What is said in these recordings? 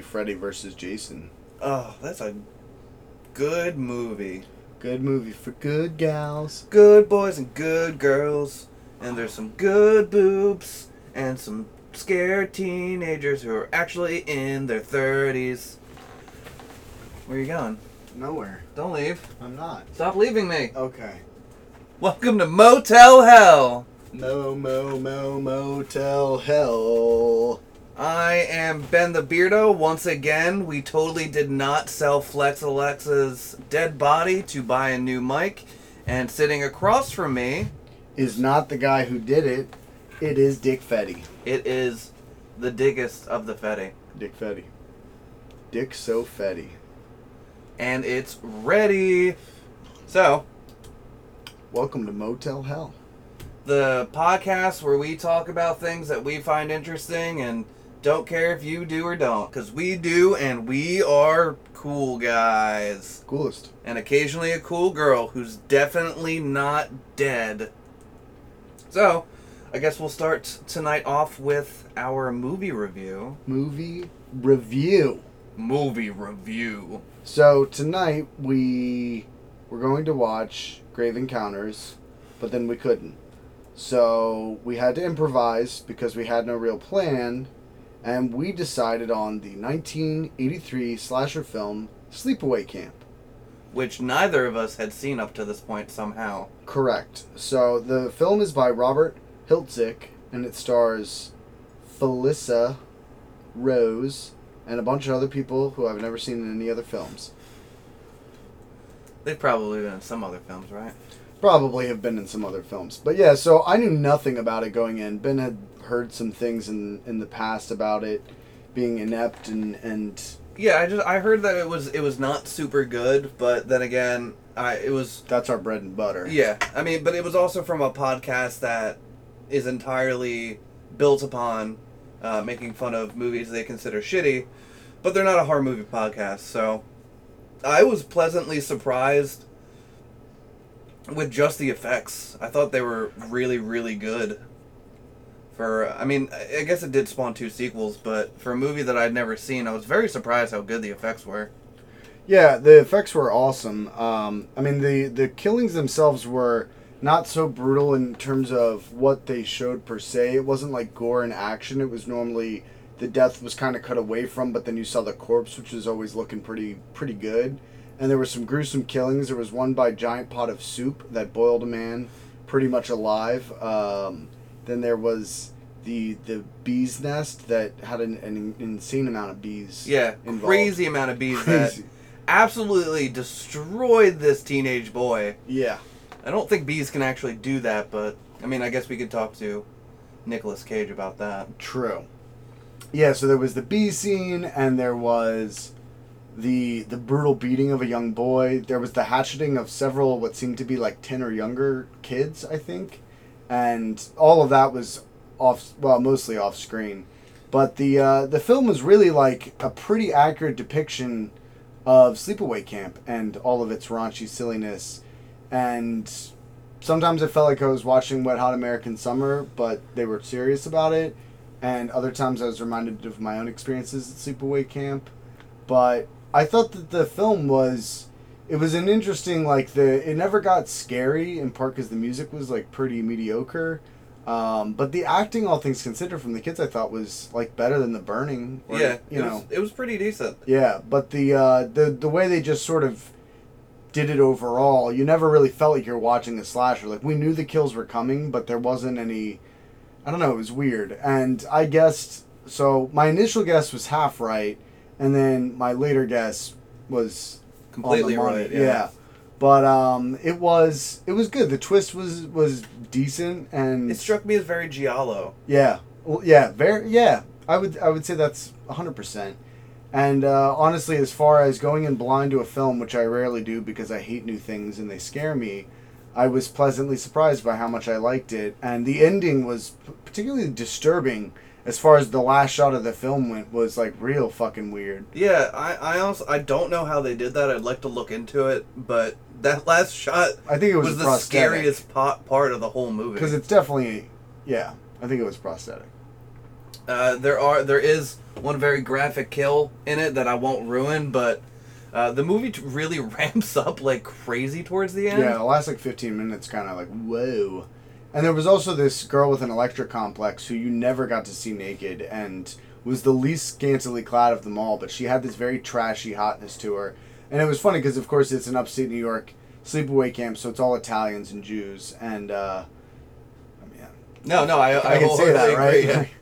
I'm ready to be Freddy versus Jason. Oh, that's a good movie. Good movie for good gals. Good boys and good girls. And there's some good boobs and some scared teenagers who are actually in their 30s. Where are you going? Nowhere. Don't leave. I'm not. Stop leaving me. Okay. Welcome to Motel Hell. Mo mo mo motel hell. I am Ben the Beardo. Once again, we totally did not sell Flex Alexa's dead body to buy a new mic. And sitting across from me, Is not the guy who did it. It is Dick Fetty. it is the diggest of the Fetty. Dick Fetty. Dick so Fetty. And it's ready. So, Welcome to Motel Hell. the podcast where we talk about things that we find interesting and don't care if you do or don't. Because we do, and we are cool guys. Coolest. and occasionally a cool girl who's definitely not dead. So, I guess we'll start tonight off with our movie review. Movie review. Movie review. So tonight we were going to watch Grave Encounters, but then we couldn't. So we had to improvise because we had no real plan, and we decided on the 1983 slasher film Sleepaway Camp. Which neither of us had seen up to this point somehow. Correct. So the film is by Robert Hiltzik, and it stars Felissa Rose and a bunch of other people who I've never seen in any other films. They've probably been in some other films, right? Probably have been in some other films. But yeah, so I knew nothing about it going in. Ben had heard some things in in the past about it being inept and and Yeah, I just I heard that it was it was not super good, but then again, I it was that's our bread and butter. Yeah, I mean, but it was also from a podcast that is entirely built upon uh, making fun of movies they consider shitty, but they're not a horror movie podcast. So I was pleasantly surprised with just the effects. I thought they were really, really good. For I mean, I guess it did spawn two sequels, but for a movie that I'd never seen, I was very surprised how good the effects were. Yeah, the effects were awesome. Um, I mean, the the killings themselves were not so brutal in terms of what they showed per se. It wasn't like gore and action. It was normally the death was kind of cut away from, but then you saw the corpse, which was always looking pretty pretty good. And there were some gruesome killings. There was one by giant pot of soup that boiled a man pretty much alive. Um, then there was the the bee's nest that had an, an insane amount of bees. Yeah, involved. crazy amount of bees that absolutely destroyed this teenage boy. Yeah. I don't think bees can actually do that, but I mean, I guess we could talk to Nicolas Cage about that. True. Yeah, so there was the bee scene, and there was the the brutal beating of a young boy. There was the hatcheting of several what seemed to be like ten or younger kids, I think, and all of that was off. Well, mostly off screen, but the uh, the film was really like a pretty accurate depiction of sleepaway camp and all of its raunchy silliness, and sometimes it felt like I was watching Wet Hot American Summer, but they were serious about it. And other times I was reminded of my own experiences at Sleepaway Camp. But I thought that the film was it was an interesting like the it never got scary in part because the music was like pretty mediocre. Um, but the acting, all things considered, from the kids, I thought was like better than The Burning. or, yeah, you it know, was, it was pretty decent. yeah, but the uh, the the way they just sort of did it overall, you never really felt like you're watching a slasher. Like we knew the kills were coming, but there wasn't any. I don't know. It was weird, and I guessed. So my initial guess was half right, and then my later guess was Completely on the money. right. Yeah. But um, it was it was good. The twist was was decent, and It struck me as very giallo. yeah, well, yeah, very yeah. I would I would say that's hundred percent. And uh, honestly, as far as going in blind to a film, which I rarely do because I hate new things and they scare me, I was pleasantly surprised by how much I liked it. And the ending was p- particularly disturbing as far as the last shot of the film went was like real fucking weird. Yeah, I, I also I don't know how they did that. I'd like to look into it, but that last shot I think it was, was, the prosthetic. scariest po- part of the whole movie. because it's definitely yeah. I think it was prosthetic. Uh, there are there is one very graphic kill in it that I won't ruin, but uh, the movie t- really ramps up like crazy towards the end. Yeah, the last like 15 minutes kind of like, whoa. And there was also this girl with an Electra complex who you never got to see naked and was the least scantily clad of them all, but she had this very trashy hotness to her. And it was funny because, of course, it's an upstate New York sleepaway camp, so it's all Italians and Jews. And, uh, I mean, No, no, I I, I, can say that, right? yeah.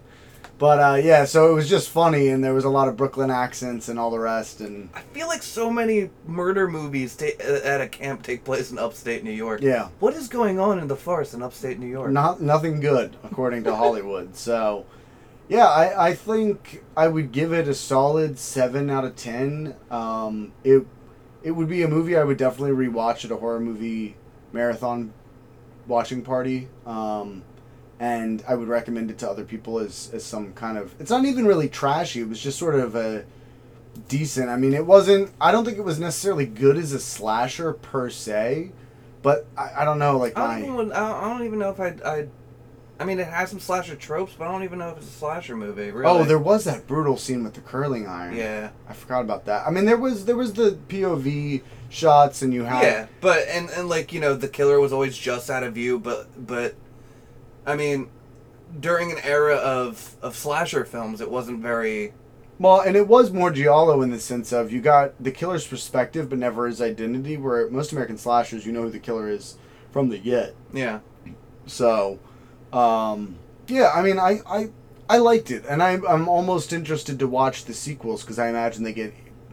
but, uh, yeah, so it was just funny, and there was a lot of Brooklyn accents and all the rest. And, I feel like so many murder movies ta- at a camp take place in upstate New York. yeah. What is going on in the forest in upstate New York? Not nothing good according to Hollywood. So, yeah, I, I think I would give it a solid seven out of ten. Um, it it would be a movie I would definitely rewatch at a horror movie marathon watching party. Um, and I would recommend it to other people as, as some kind of. It's not even really trashy. It was just sort of a decent. I mean, it wasn't. I don't think it was necessarily good as a slasher per se, but I, I don't know. Like I don't, even, I I don't even know if I'd, I'd. I mean, it has some slasher tropes, but I don't even know if it's a slasher movie. Really. Oh, there was that brutal scene with the curling iron. Yeah. I forgot about that. I mean, there was there was the POV shots, and you had Yeah, but and and like you know, the killer was always just out of view, but but, I mean, during an era of of slasher films, it wasn't very. well, and it was more giallo in the sense of you got the killer's perspective, but never his identity. Where most American slashers, you know who the killer is from the get. Yeah. So, um, yeah, I mean, I I, I liked it, and I I'm almost interested to watch the sequels because I imagine they get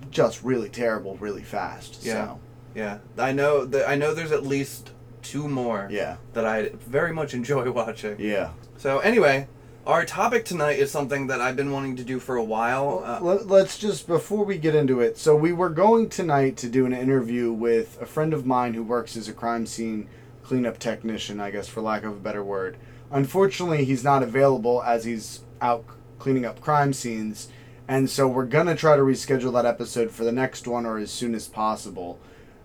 just really terrible really fast. Yeah. So, Yeah, I know that. I know there's at least two more yeah, that I very much enjoy watching. yeah. So anyway, our topic tonight is something that I've been wanting to do for a while. Uh, Let, let's just before we get into it. So we were going tonight to do an interview with a friend of mine who works as a crime scene cleanup technician, I guess for lack of a better word. Unfortunately, he's not available as he's out cleaning up crime scenes, and so we're gonna try to reschedule that episode for the next one or as soon as possible.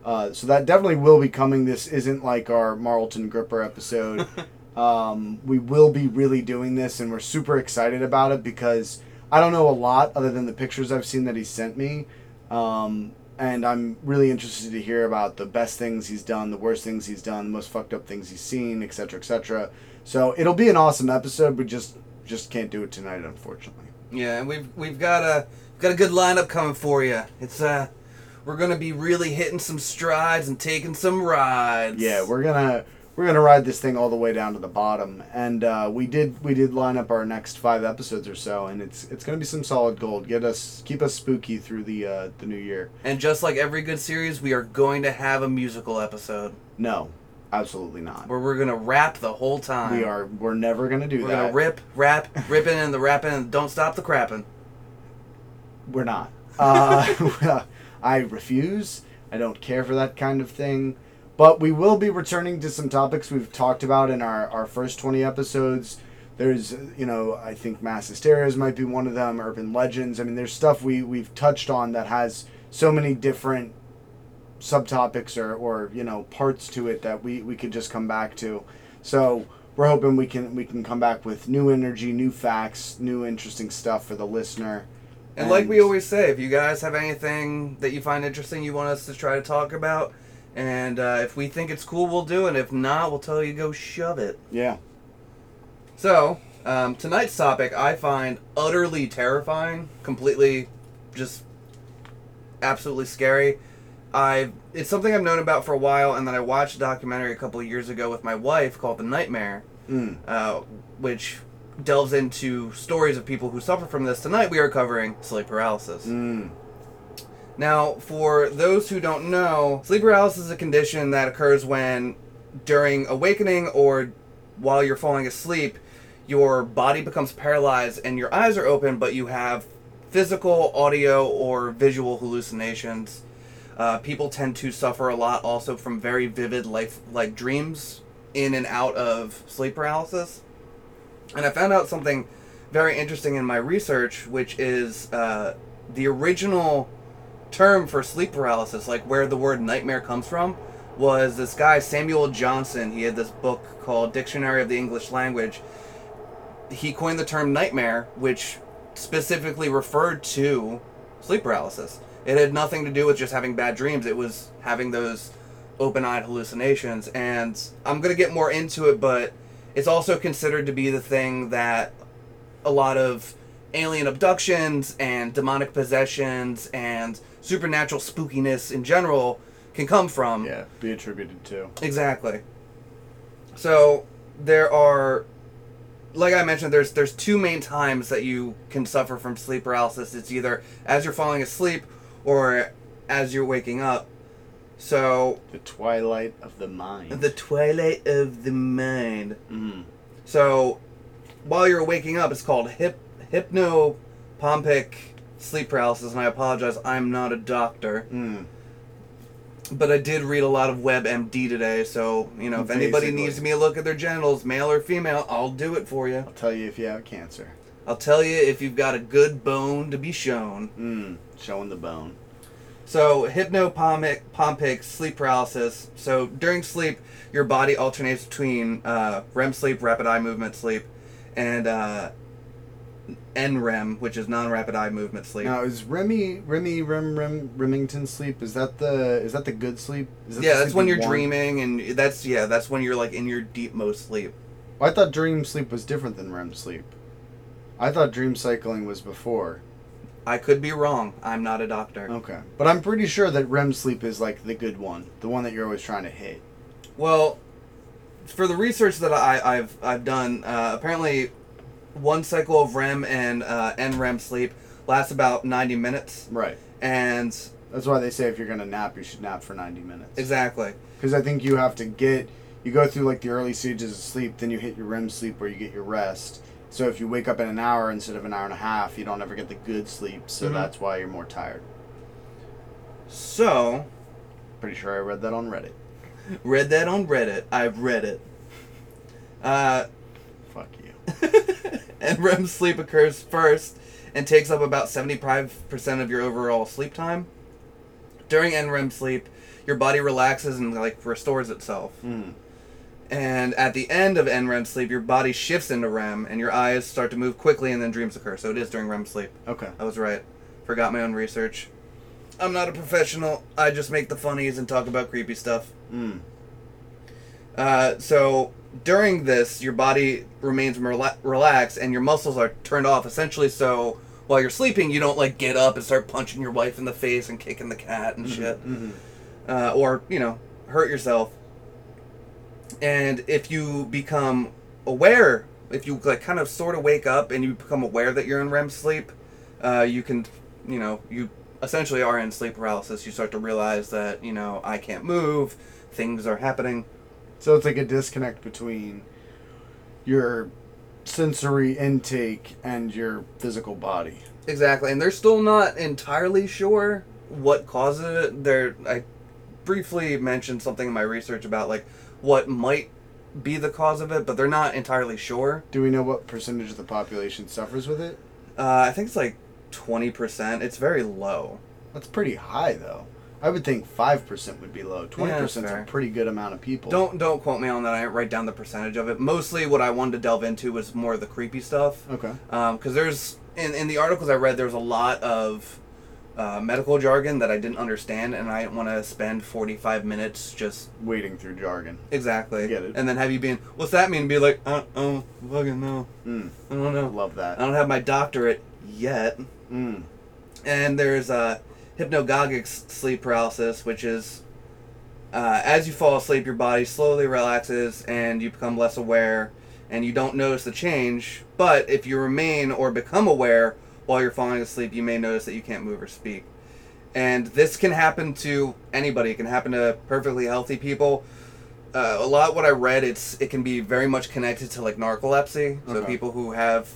Uh, so that definitely will be coming. This isn't like our Marlton Gripper episode. um, we will be really doing this, and we're super excited about it because I don't know a lot other than the pictures I've seen that he sent me. Um, and I'm really interested to hear about the best things he's done, the worst things he's done, the most fucked up things he's seen, etc., etc. So it'll be an awesome episode. We just just can't do it tonight, unfortunately. yeah, and we've we've got a got a good lineup coming for you. It's uh, we're gonna be really hitting some strides and taking some rides. Yeah, we're gonna we're gonna ride this thing all the way down to the bottom, and uh, we did we did line up our next five episodes or so, and it's it's gonna be some solid gold. Get us keep us spooky through the uh, the new year. And just like every good series, we are going to have a musical episode No, absolutely not. where we're gonna rap the whole time. We are we're never gonna do We're that. gonna rip, rap, ripping and the rapping, and don't stop the crapping. We're not. Uh, I refuse. I don't care for that kind of thing. But we will be returning to some topics we've talked about in our, our first 20 episodes. There's, you know, I think mass hysterias might be one of them, urban legends. I mean, there's stuff we, we've touched on that has so many different subtopics or, or you know, parts to it that we, we could just come back to. So we're hoping we can we can come back with new energy, new facts, new interesting stuff for the listener. And like we always say, if you guys have anything that you find interesting you want us to try to talk about, and uh, if we think it's cool, we'll do it. If not, we'll tell you go shove it. yeah. So, um, tonight's topic I find utterly terrifying, completely just absolutely scary. I it's something I've known about for a while, and then I watched a documentary a couple of years ago with my wife called The Nightmare, Mm. uh, which delves into stories of people who suffer from this. Tonight we are covering sleep paralysis. Mm. Now, for those who don't know, sleep paralysis is a condition that occurs when, during awakening or while you're falling asleep, your body becomes paralyzed and your eyes are open, but you have physical, audio, or visual hallucinations. Uh, people tend to suffer a lot also from very vivid life like dreams in and out of sleep paralysis. And I found out something very interesting in my research, which is uh, the original term for sleep paralysis, like where the word nightmare comes from, was this guy Samuel Johnson. He had this book called Dictionary of the English Language. He coined the term nightmare, which specifically referred to sleep paralysis. It had nothing to do with just having bad dreams. It was having those open-eyed hallucinations. And I'm gonna get more into it, but it's also considered to be the thing that a lot of alien abductions and demonic possessions and supernatural spookiness in general can come from. Yeah, be attributed to. Exactly. So there are like I mentioned, there's there's two main times that you can suffer from sleep paralysis. It's either as you're falling asleep or as you're waking up. So The twilight of the mind. the twilight of the mind. Mm. So while you're waking up, it's called hip hypnopompic sleep paralysis. And I apologize, I'm not a doctor, Mm. but I did read a lot of WebMD today. So you know, if anybody needs me to look at their genitals, male or female, I'll do it for you. I'll tell you if you have cancer. I'll tell you if you've got a good bone to be shown. Mm. Showing the bone. So hypnopompic pompic sleep paralysis. So during sleep, your body alternates between uh, REM sleep, rapid eye movement sleep, and uh, NREM, which is non-rapid eye movement sleep. Now is Remy Remy Rem Rem Remington sleep? Is that the is that the good sleep? Is that yeah, that's sleep when you you're want? dreaming, and that's yeah, that's when you're like in your deep most sleep. I thought dream sleep was different than REM sleep. I thought dream cycling was before. I could be wrong. I'm not a doctor. Okay, but I'm pretty sure that REM sleep is like the good one, the one that you're always trying to hit. Well, for the research that I, I've I've done, uh, apparently, one cycle of REM and uh, NREM sleep lasts about 90 minutes, Right. and That's why they say if you're gonna nap, you should nap for 90 minutes. exactly. Because I think you have to get you go through like the early stages of sleep, then you hit your REM sleep where you get your rest. So if you wake up in an hour instead of an hour and a half, you don't ever get the good sleep. So Mhm. that's why you're more tired. So, Pretty sure I read that on Reddit. read that on Reddit. I've read it. Uh, Fuck you. NREM sleep occurs first and takes up about 75% of your overall sleep time. During NREM sleep, your body relaxes and like restores itself. Mm. And at the end of NREM sleep, your body shifts into REM and your eyes start to move quickly and then dreams occur. So it is during REM sleep. Okay. I was right. Forgot my own research. I'm not a professional. I just make the funnies and talk about creepy stuff. Mm. Uh, so during this, your body remains rela- relaxed and your muscles are turned off. Essentially, so while you're sleeping, you don't like get up and start punching your wife in the face and kicking the cat and shit, hmm uh, or you know, hurt yourself. And if you become aware, if you like kind of sort of wake up and you become aware that you're in REM sleep, uh, you can, you know, you essentially are in sleep paralysis. You start to realize that you know I can't move, things are happening. So it's like a disconnect between your sensory intake and your physical body. Exactly, and they're still not entirely sure what causes it. They're I briefly mentioned something in my research about like what might be the cause of it, but they're not entirely sure. Do we know what percentage of the population suffers with it? Uh, I think it's like twenty percent. It's very low. That's pretty high, though. I would think five percent would be low. Twenty that's percent is a pretty good amount of people. Don't don't quote me on that. I write down the percentage of it. Mostly, what I wanted to delve into was more of the creepy stuff. Okay. because there's in, in the articles I read, there's a lot of uh, medical jargon that I didn't understand, and I didn't want to spend 45 minutes just Waiting through jargon. exactly. Get it. And then have you been, what's that mean? Be like, uh, oh, fucking no, Mm. I don't know. Love that. I don't have my doctorate yet. Mm. And there's uh, hypnagogic sleep paralysis, which is uh, as you fall asleep, your body slowly relaxes and you become less aware, and you don't notice the change. But if you remain or become aware while you're falling asleep, you may notice that you can't move or speak. And this can happen to anybody. It can happen to perfectly healthy people. Uh, a lot what I read, it's it can be very much connected to like narcolepsy. So Okay. people who have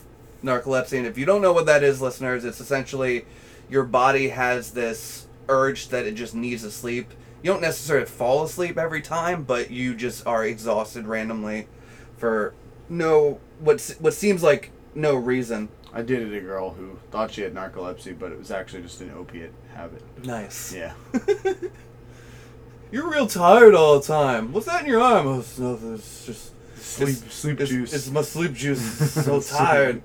narcolepsy. And if you don't know what that is, listeners, it's essentially your body has this urge that it just needs to sleep. You don't necessarily fall asleep every time, but you just are exhausted randomly for no what what seems like no reason. I dated a girl who thought she had narcolepsy, but it was actually just an opiate habit. Nice. Yeah. You're real tired all the time. What's that in your arm? Oh, it's nothing. It's just Sleep, it's- sleep it's, juice. It's my sleep juice. So tired.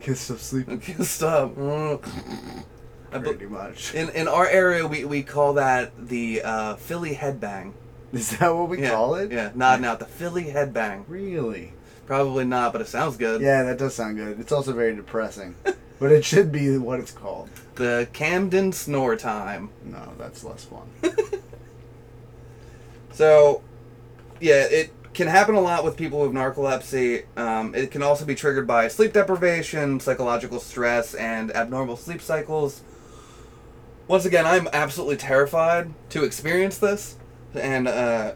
Get some sleep. I can't stop. Mm. I bu- Pretty much. In in our area, we, we call that the uh, Philly headbang. Is that what we yeah, call it? Yeah, nodding out the Philly headbang. Really? Probably not, but it sounds good. Yeah, that does sound good. It's also very depressing. but it should be what it's called. The Camden snore time. No, that's less fun. So, yeah, it can happen a lot with people with narcolepsy. Um, it can also be triggered by sleep deprivation, psychological stress, and abnormal sleep cycles. Once again, I'm absolutely terrified to experience this. And uh,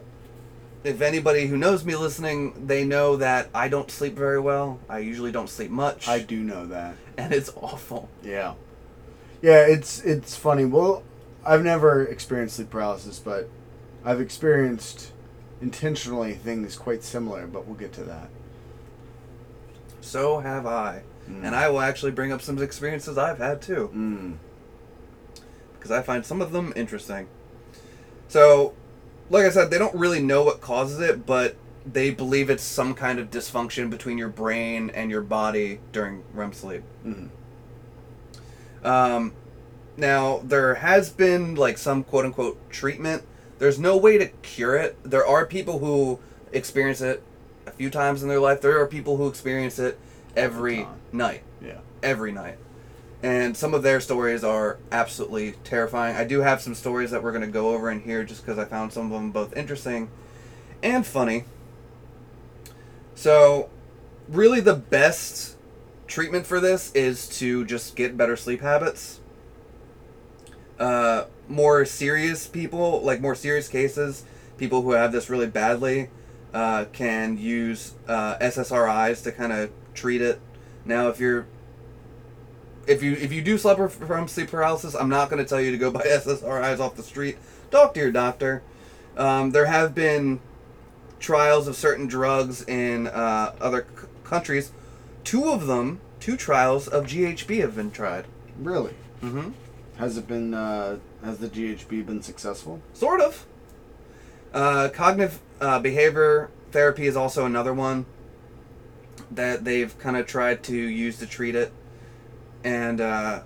if anybody who knows me listening, they know that I don't sleep very well. I usually don't sleep much. I do know that. and it's awful. Yeah. Yeah, it's it's funny. Well, I've never experienced sleep paralysis, but I've experienced intentionally things quite similar, but we'll get to that. So have I. Mm. And I will actually bring up some experiences I've had too. Mm. because I find some of them interesting. So, like I said, they don't really know what causes it, but they believe it's some kind of dysfunction between your brain and your body during REM sleep. Mhm. Um, now, there has been like some quote unquote treatment. There's no way to cure it. There are people who experience it a few times in their life. There are people who experience it every night Yeah. every night. And some of their stories are absolutely terrifying. I do have some stories that we're going to go over in here just because I found some of them both interesting and funny. So, really, the best treatment for this is to just get better sleep habits. Uh, more serious people, like more serious cases, people who have this really badly, uh, can use uh, SSRIs to kind of treat it. Now, if you're if you if you do suffer from sleep paralysis, I'm not going to tell you to go buy SSRIs off the street. Talk to your doctor. Um, there have been trials of certain drugs in uh, other c- countries. Two of them, two trials of GHB have been tried. Really? Mm-hmm. Has it been? Uh, has the GHB been successful? Sort of. Uh, cognitive uh, behavior therapy is also another one that they've kind of tried to use to treat it. And uh,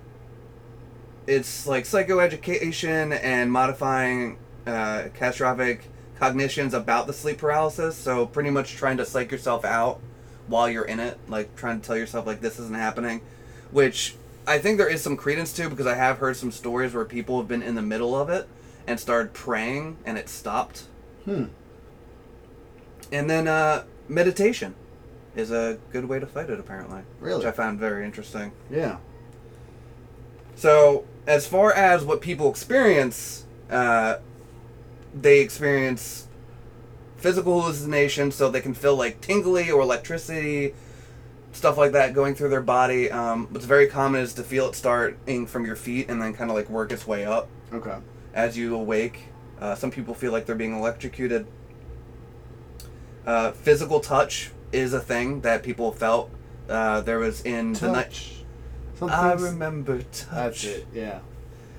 it's like psychoeducation and modifying uh, catastrophic cognitions about the sleep paralysis. So, pretty much trying to psych yourself out while you're in it, like trying to tell yourself, like, this isn't happening. Which I think there is some credence to because I have heard some stories where people have been in the middle of it and started praying and it stopped. Hmm. And then uh, meditation is a good way to fight it, apparently. Really? Which I found very interesting. Yeah. So, as far as what people experience, uh, they experience physical hallucinations, so they can feel like tingly or electricity, stuff like that going through their body. Um, what's very common is to feel it starting from your feet and then kind of like work its way up Okay. as you awake. Uh, some people feel like they're being electrocuted. Uh, physical touch is a thing that people felt. Uh, there was in the night. Touch. I remember touch. That's it. Yeah.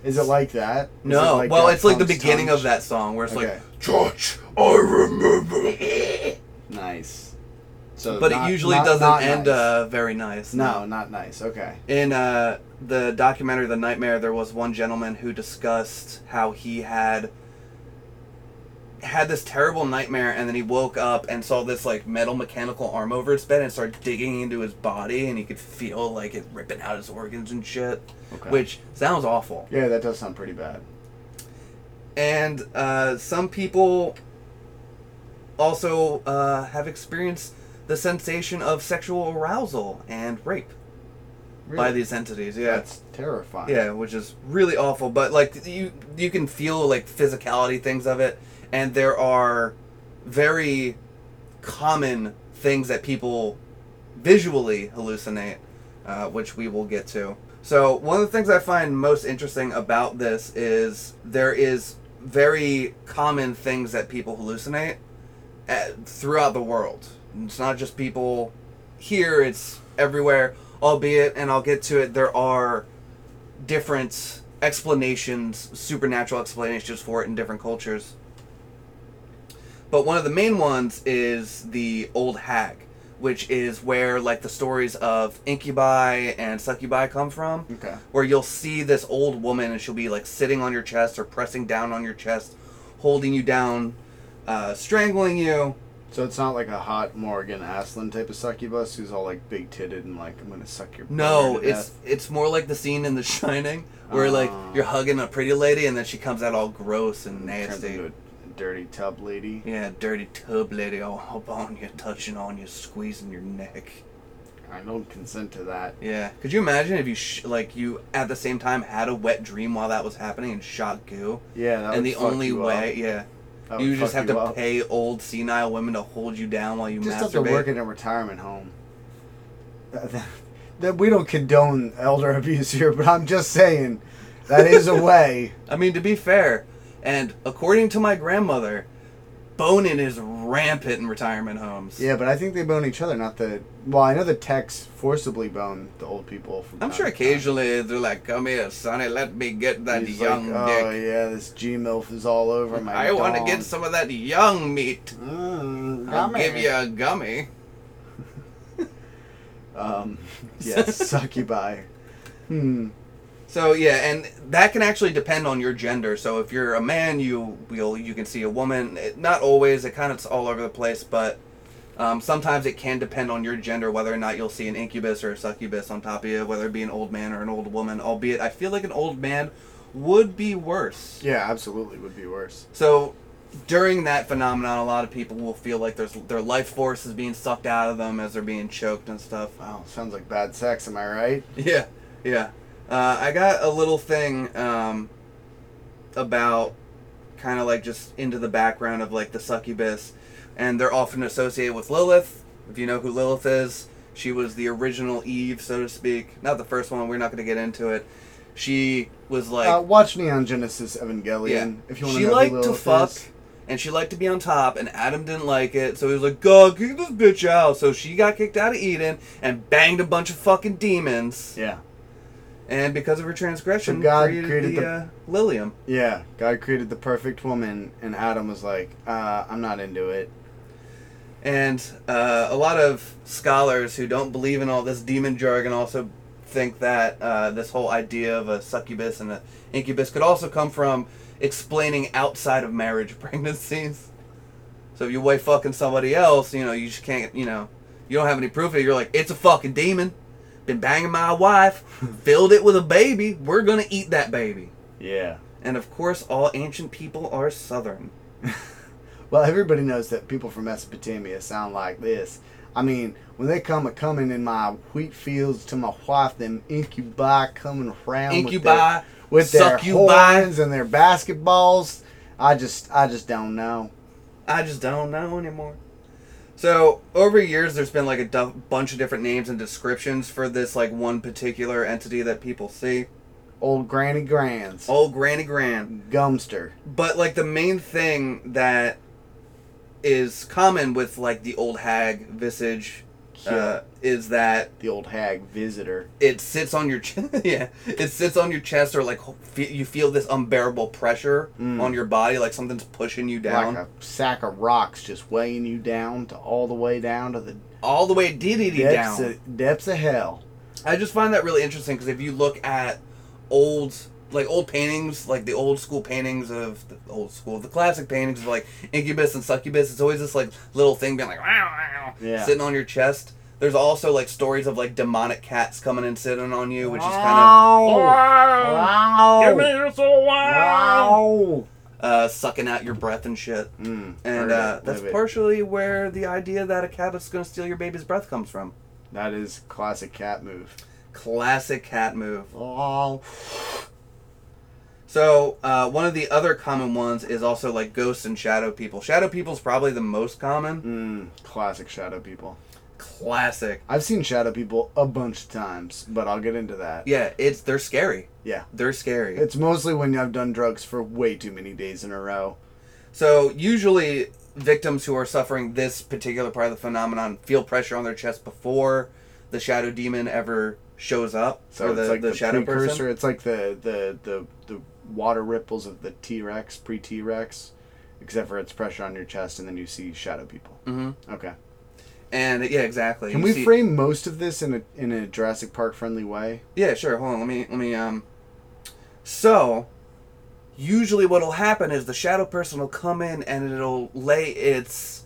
Is it like that? Is No, it like well, Daft it's like the beginning Touch? of that song where it's Okay. like touch. I remember. Nice. So, but not- it usually not- doesn't not end nice. uh, very nice. No, not nice. Okay. In uh, the documentary The Nightmare, there was one gentleman who discussed how he had had this terrible nightmare and then he woke up and saw this like metal mechanical arm over his bed and started digging into his body and he could feel like it ripping out his organs and shit Okay. which sounds awful Yeah, that does sound pretty bad. and uh, some people also uh, have experienced the sensation of sexual arousal and rape by these entities yeah That's terrifying. Yeah, which is really awful. But like you, you can feel like physicality things of it, and there are very common things that people visually hallucinate. uh, which we will get to. So one of the things I find most interesting about this is there is very common things that people hallucinate at, throughout the world. It's not just people here; it's everywhere. Albeit, and I'll get to it. There are different explanations, supernatural explanations for it in different cultures. But one of the main ones is the old hag, which is where like the stories of incubi and succubi come from. Okay. Where you'll see this old woman and she'll be like sitting on your chest or pressing down on your chest, holding you down, uh, strangling you. So it's not like a hot Morgan Aslan type of succubus who's all like big titted and like I'm gonna suck your No, it's death. it's more like the scene in The Shining where like Oh. you're hugging a pretty lady and then she comes out all gross and turns nasty. into a dirty tub lady. Yeah, dirty tub lady all up on you, touching on you, squeezing your neck. I don't consent to that. Yeah. Could you imagine if you sh- like you at the same time had a wet dream while that was happening and shot goo? Yeah, that and the only way, up. yeah, That you just have to up. pay old senile women to hold you down while you Just have to work in a retirement home. That- we don't condone elder abuse here, but I'm just saying that is a way. I mean, to be fair, and according to my grandmother, boning is rampant in retirement homes. Yeah, but I think they bone each other, not the. Well, I know the techs forcibly bone the old people. From I'm sure occasionally they're like, "Come here, sonny, let me get that He's young like, dick. oh yeah, this G milf is all over my. I want to get some of that young meat. Mm, I'll give you a gummy." Um, yes, succubi. Hmm. So yeah, and that can actually depend on your gender. So if you're a man, you will you can see a woman. It, not always. It kind of all over the place, but um, sometimes it can depend on your gender whether or not you'll see an incubus or a succubus on top of you, whether it be an old man or an old woman. Albeit, I feel like an old man would be worse. Yeah, absolutely would be worse. So during that phenomenon, a lot of people will feel like there's their life force is being sucked out of them as they're being choked and stuff. Wow, sounds like bad sex. Am I right? Yeah, yeah. Uh, I got a little thing um, about kind of like just into the background of like the succubus, and they're often associated with Lilith. If you know who Lilith is, she was the original Eve, so to speak. Not the first one. We're not going to get into it. She was like uh, watch Neon Genesis Evangelion yeah. if you want she to know liked to fuck, is. and she liked to be on top, and Adam didn't like it, so he was like, "Go kick this bitch out. So she got kicked out of Eden and banged a bunch of fucking demons. Yeah, And because of her transgression, So God created, created the, the- uh, Lilium. yeah. God created the perfect woman, and Adam was like, uh, "I'm not into it." And uh, a lot of scholars who don't believe in all this demon jargon also think that uh, this whole idea of a succubus and an incubus could also come from explaining outside of marriage pregnancies. So if you wife fucking somebody else, you know, you just can't, you know, you don't have any proof of it. You're like, it's a fucking demon. Been banging my wife, filled it with a baby. We're gonna eat that baby. Yeah. And of course, all ancient people are southern. Well, everybody knows that people from Mesopotamia sound like this. I mean, when they come a coming in my wheat fields to my wife, them incubi coming around Incubi, with their, with their horns and their basketballs. I just, I just don't know. I just don't know anymore. So over years, there's been like a du- bunch of different names and descriptions for this like one particular entity that people see. Old Granny Grands, Old Granny Grand. Gumster. But like the main thing that is common with like the old hag visage uh, is that the old hag visitor. it sits on your chest. yeah, it sits on your chest, or like fe- you feel this unbearable pressure Mm. on your body, like something's pushing you down Like a sack of rocks just weighing you down to all the way down to the all the way dee down. of, depths of hell. I just find that really interesting because if you look at old, like old paintings, like the old school paintings of the old school, the classic paintings of like incubus and succubus, it's always this like little thing being like wow, wow, Yeah. sitting on your chest. There's also like stories of like demonic cats coming and sitting on you, which is kind of. Wow! Give me this old wine. Wow! uh, sucking out your breath and shit. Mm, And uh, that's live it. partially where the idea that a cat is going to steal your baby's breath comes from. That is classic cat move. Classic cat move. Oh. So uh, one of the other common ones is also like ghosts and shadow people. Shadow people is probably the most common. Mm, classic shadow people. classic. I've seen shadow people a bunch of times, but I'll get into that. Yeah, it's they're scary. Yeah. They're scary. It's mostly when I've done drugs for way too many days in a row. So usually victims who are suffering this particular part of the phenomenon feel pressure on their chest before the shadow demon ever shows up So the, like the, the, shadow precursor. person. It's like the, the, the water ripples of the T Rex, pre T Rex, except for it's pressure on your chest and then you see shadow people. hmm Okay. And yeah, exactly. Can You we see- frame most of this in a in a Jurassic Park friendly way? Yeah, sure. Hold on. Let me let me um. So, usually what'll happen is the shadow person will come in and it'll lay its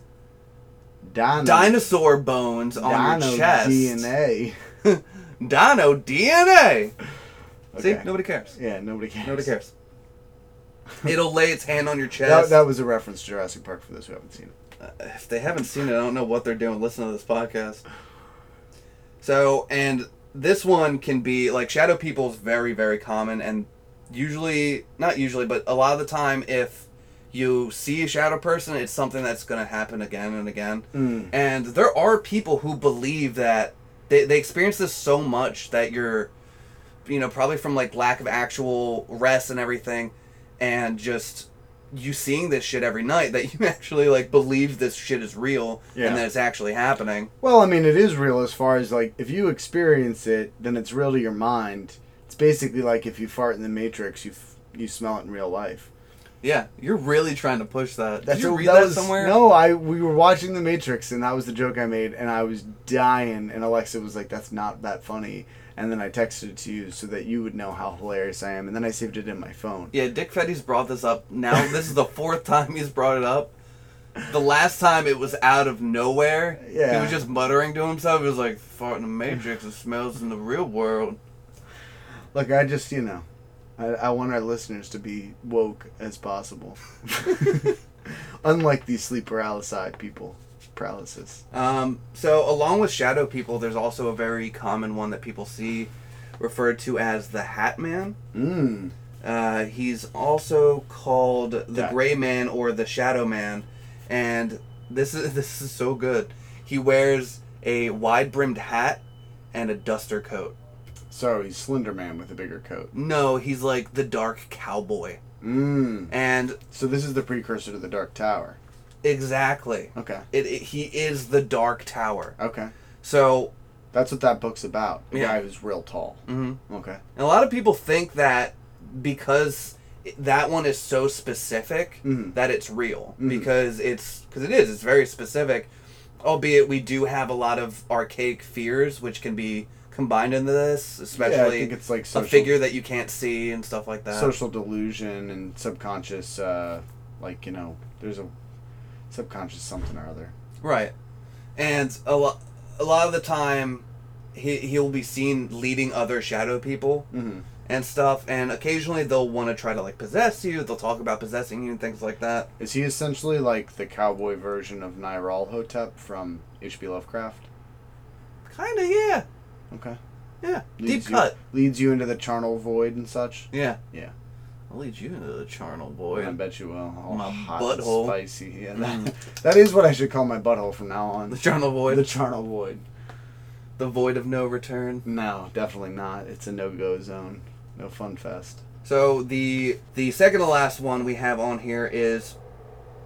Dino, dinosaur bones on Dino your chest. DNA. Dino DNA. See, nobody cares. Yeah, nobody cares. Nobody cares. It'll lay its hand on your chest. that was a reference to Jurassic Park for those who haven't seen it. Uh, if they haven't seen it, I don't know what they're doing. Listen to this podcast. So, and this one can be like shadow people is very, very common, and usually, not usually, but a lot of the time, if you see a shadow person, it's something that's going to happen again and again. Mm. And there are people who believe that they, they experience this so much that you're, you know, probably from like lack of actual rest and everything, and just you seeing this shit every night that you actually like believe this shit is real Yeah. and that it's actually happening. Well, I mean, it is real as far as like if you experience it, then it's real to your mind. It's basically like if you fart in the Matrix, you f- you smell it in real life. Yeah, you're really trying to push that. Did you a- read that, was- somewhere? No, I we were watching the Matrix, and that was the joke I made, and I was dying. And Alexa was like, "That's not that funny." And then I texted it to you so that you would know how hilarious I am, and then I saved it in my phone. Yeah, Dick Fetty's brought this up now. this is the fourth time he's brought it up. The last time it was out of nowhere. Yeah. He was just muttering to himself. He was like, fart in the Matrix, it smells in the real world. Look, I just you know, I, I want our listeners to be woke as possible. Unlike these sleep paralysis people, paralysis. Um, so, along with shadow people, there's also a very common one that people see referred to as the Hat Man. Mm. Uh, he's also called the Gray Man or the Shadow Man, and this is this is so good. He wears a wide brimmed hat and a duster coat. So he's Slender Man with a bigger coat. No, he's like the dark cowboy. Mm. And So this is the precursor to the Dark Tower. Exactly, Okay. it, it he is the Dark Tower. Okay. So, That's what that book's about. The Yeah. guy who's real tall. mhm. Okay. and a lot of people think that because that one is so specific Mhm. that it's real Mhm. because it's because it is it's very specific albeit we do have a lot of archaic fears which can be combined into this yeah, I especially think it's like a figure that you can't see and stuff like that social delusion and subconscious, uh, like you know, there's a subconscious something or other. right and a lot a lot of the time he, he'll be seen leading other shadow people Mm-hmm. and stuff and occasionally they'll want to try to like possess you they'll talk about possessing you and things like that Is he essentially like the cowboy version of Nyarlathotep from H.P. Lovecraft? kind of yeah Okay. yeah Leads deep you, cut Leads you into the charnel void and such. Yeah. Yeah. I'll lead you into the charnel, boy. I bet you will. All My hot butthole. and spicy. Yeah, Mm. that, that is what I should call my butthole from now on. The charnel void. The The, charnel void. The void of no return. No, definitely not. It's a no-go zone. No fun fest. So the the second to last one we have on here is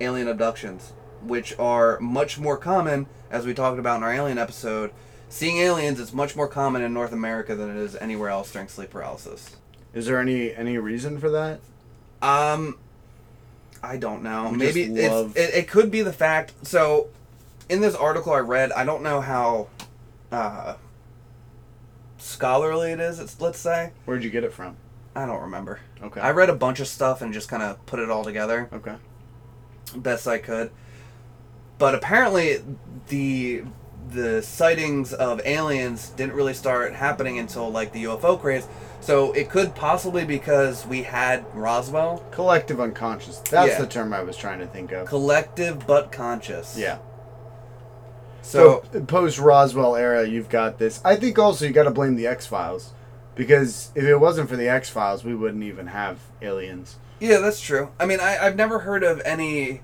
alien abductions, which are much more common, as we talked about in our alien episode. Seeing aliens is much more common in North America than it is anywhere else during sleep paralysis. Is there any any reason for that? Um, I don't know. We Maybe love- it, it could be the fact. So, in this article I read, I don't know how uh, scholarly it is. It's let's say Where'd you get it from? I don't remember. Okay. I read a bunch of stuff and just kind of put it all together Okay. best I could. But apparently, the the sightings of aliens didn't really start happening until like the UFO craze. So it could possibly because we had Roswell, Collective unconscious. That's Yeah. the term I was trying to think of. collective but conscious. Yeah. So, So, post Roswell era, you've got this. I think also you got to blame the X Files, because if it wasn't for the X Files, we wouldn't even have aliens. yeah, that's true. I mean, I, I've never heard of any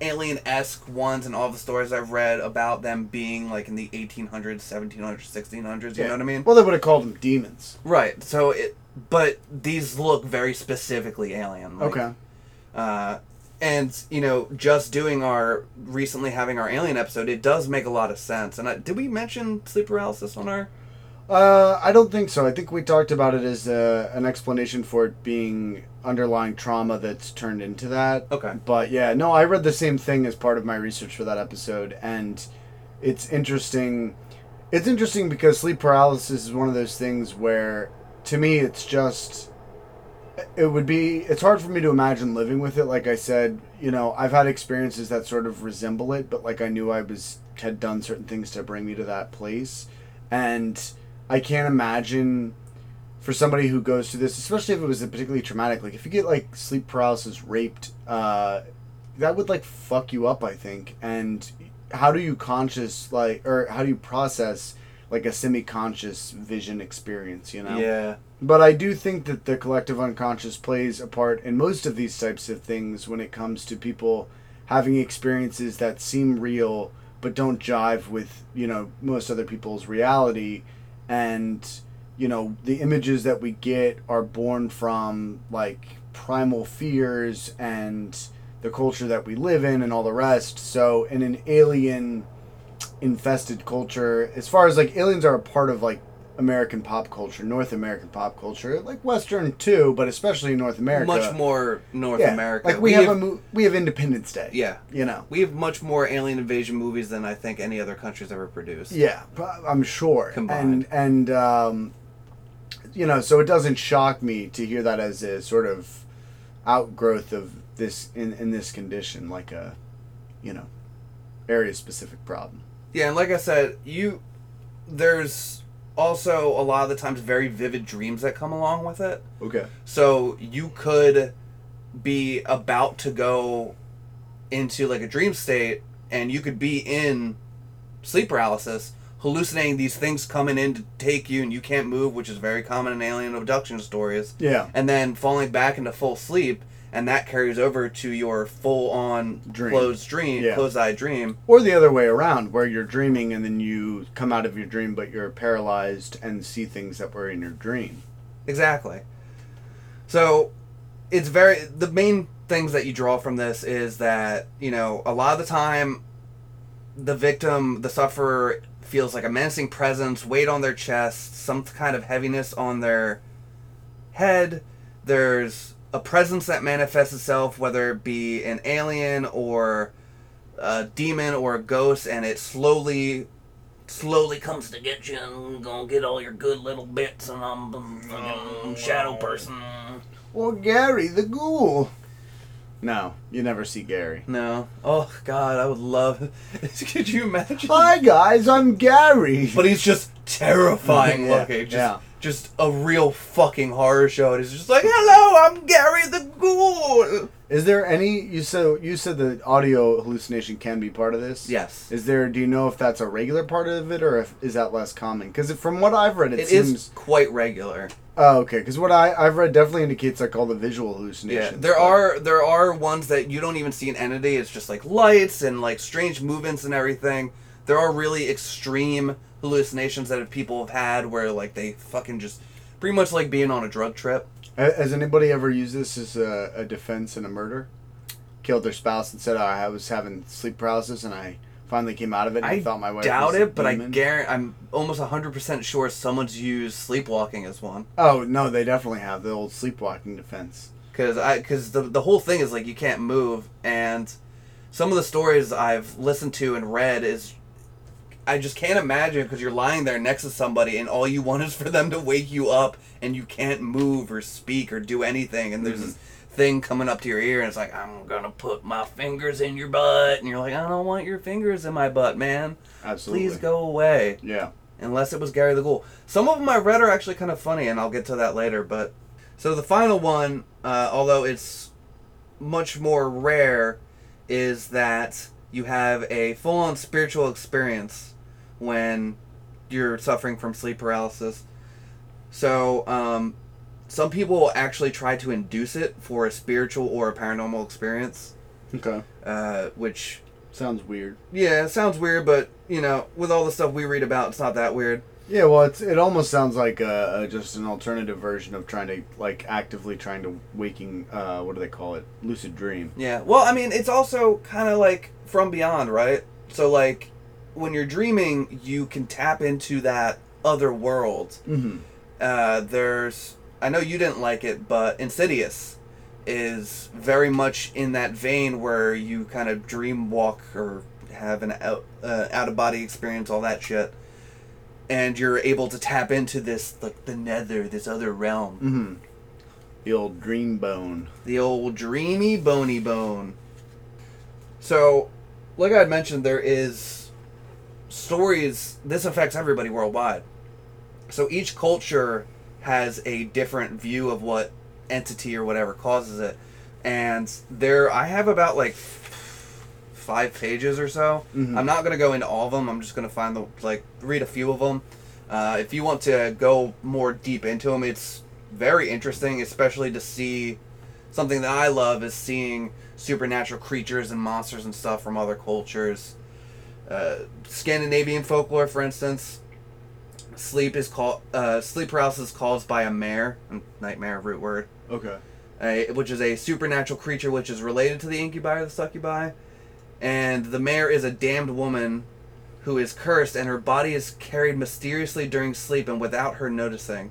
alien esque ones and all the stories I've read about them being like in the 1800s, 1700s, 1600s. You know what I mean? Well, they would have called them demons. Right. So it, but these look very specifically alien. Like, okay. Uh, and you know, just doing our recently having our alien episode, it does make a lot of sense. And I, did we mention sleep paralysis on our? Uh, I don't think so. I think we talked about it as uh an explanation for it being underlying trauma that's turned into that. Okay. But yeah, no, I read the same thing as part of my research for that episode, and it's interesting. It's interesting because sleep paralysis is one of those things where, to me, it's just. It would be. It's hard for me to imagine living with it. Like I said, you know, I've had experiences that sort of resemble it, but like I knew I was had done certain things to bring me to that place, and I can't imagine for somebody who goes through this, especially if it was particularly traumatic. Like if you get like sleep paralysis, raped, uh, that would like fuck you up. I think. And how do you conscious like, or how do you process like a semi-conscious vision experience? You know. Yeah. But I do think that the collective unconscious plays a part in most of these types of things when it comes to people having experiences that seem real but don't jive with, you know, most other people's reality and you know, the images that we get are born from like primal fears and the culture that we live in and all the rest. So in an alien infested culture, as far as like aliens are a part of like American pop culture, North American pop culture, like Western too, but especially North America. Much more North yeah, America. Like we, have, a mo- we have Independence Day. Yeah. You know. We have much more alien invasion movies than I think any other country's ever produced. Yeah, I'm sure. Combined. And and um, you know, so it doesn't shock me to hear that as a sort of outgrowth of this in in this condition, like a, you know, area specific problem. Yeah, and like I said, you there's also a lot of the times very vivid dreams that come along with it. Okay. So you could be about to go into like a dream state and you could be in sleep paralysis hallucinating these things coming in to take you and you can't move which is very common in alien abduction stories Yeah. and then falling back into full sleep and that carries over to your full on Dream. closed dream Yeah. closed eye dream Or the other way around, where you're dreaming and then you come out of your dream, but you're paralyzed and see things that were in your dream. Exactly. So it's very the main things that you draw from this is that, you know, a lot of the time the victim, the sufferer feels like a menacing presence, weight on their chest, some kind of heaviness on their head. There's a presence that manifests itself, whether it be an alien or a demon or a ghost, and it slowly slowly comes to get you and gonna get all your good little bits and I'm a fucking shadow oh. person. Or Gary the Ghoul. No, you never see Gary. No. Oh god, I would love Could you imagine? Hi guys, I'm Gary. But he's just terrifying Yeah, looking. Just yeah. Just a real fucking horror show. And he's just like, Hello, I'm Gary the Ghoul Is there any you said you said the audio hallucination can be part of this? Yes. Is there? Do you know if that's a regular part of it, or if, is that less common? Because from what I've read, it, It seems. is quite regular. Oh, okay. Because what I I've read definitely indicates like all the visual Yeah, there but- are there are ones that you don't even see an entity. It's just like lights and like strange movements and everything. There are really extreme hallucinations that people have had where like they fucking just pretty much like being on a drug trip. Has anybody ever used this as a, a defense in a murder? Killed their spouse and said, oh, "I was having sleep paralysis and I finally came out of it." And I, I thought my wife doubt it, but I guarantee I'm almost hundred percent sure someone's used sleepwalking as one. Oh no, they definitely have the old sleepwalking defense. Cause I, cause the the whole thing is like you can't move, and some of the stories I've listened to and read is, I just can't imagine because you're lying there next to somebody and all you want is for them to wake you up and you can't move or speak or do anything, and there's this thing coming up to your ear and it's like I'm gonna put my fingers in your butt, and you're like I don't want your fingers in my butt, man. Absolutely. Please go away Yeah. unless it was Gary the Ghoul. Some of them I read are actually kind of funny, and I'll get to that later. But so the final one, uh, although it's much more rare, is that you have a full-on spiritual experience when you're suffering from sleep paralysis. So um, some people will actually try to induce it for a spiritual or a paranormal experience. Okay. uh, which Sounds weird. yeah it sounds weird, but you know with all the stuff we read about, it's not that weird. Yeah, well, it's it almost sounds like uh, just an alternative version of trying to like actively trying to waking. Uh, what do they call it? Lucid dream. Yeah. Well, I mean, it's also kind of like from beyond, right? So like when you're dreaming, you can tap into that other world. Mm-hmm. Uh, there's I know you didn't like it, but Insidious is very much in that vein where you kind of dream walk or have an out uh, out of body experience, all that shit, and you're able to tap into this like the nether, this other realm, Mm-hmm. The old dream bone. the old dreamy bony bone. So, like I had mentioned, there is stories. This affects everybody worldwide. So each culture has a different view of what entity or whatever causes it, and there I have about like five pages or so. Mhm. I'm not gonna go into all of them. I'm just gonna find the like read a few of them. Uh, if you want to go more deep into them, it's very interesting, especially to see something that I love is seeing supernatural creatures and monsters and stuff from other cultures. Uh, Scandinavian folklore, for instance, sleep is called uh, sleep paralysis is caused by a mare, nightmare root word, Okay. uh, which is a supernatural creature which is related to the incubi or the succubi, and the mare is a damned woman who is cursed, and her body is carried mysteriously during sleep and without her noticing.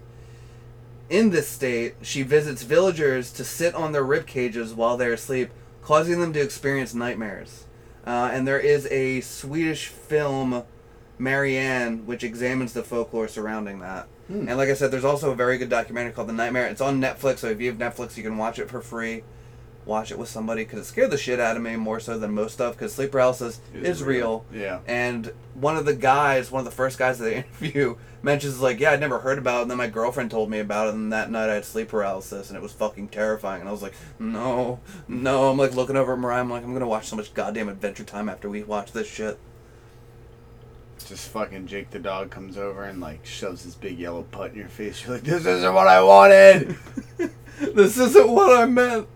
In this state, she visits villagers to sit on their rib cages while they are asleep, causing them to experience nightmares. Uh, and there is a Swedish film, Marianne, which examines the folklore surrounding that. Hmm. And like I said, there's also a very good documentary called The Nightmare. It's on Netflix, so if you have Netflix, you can watch it for free. Watch it with somebody because it scared the shit out of me more so than most stuff because sleep paralysis is, real. Yeah. And one of the guys, one of the first guys that they interview, mentions like, "Yeah, I'd never heard about it." And then my girlfriend told me about it, and that night I had sleep paralysis, and it was fucking terrifying. And I was like, "No, no." I'm like looking over at Mariah. I'm like, "I'm gonna watch so much goddamn Adventure Time after we watch this shit." It's just fucking Jake the dog comes over and like shoves his big yellow putt in your face. You're like, this isn't what I wanted. this isn't what I meant.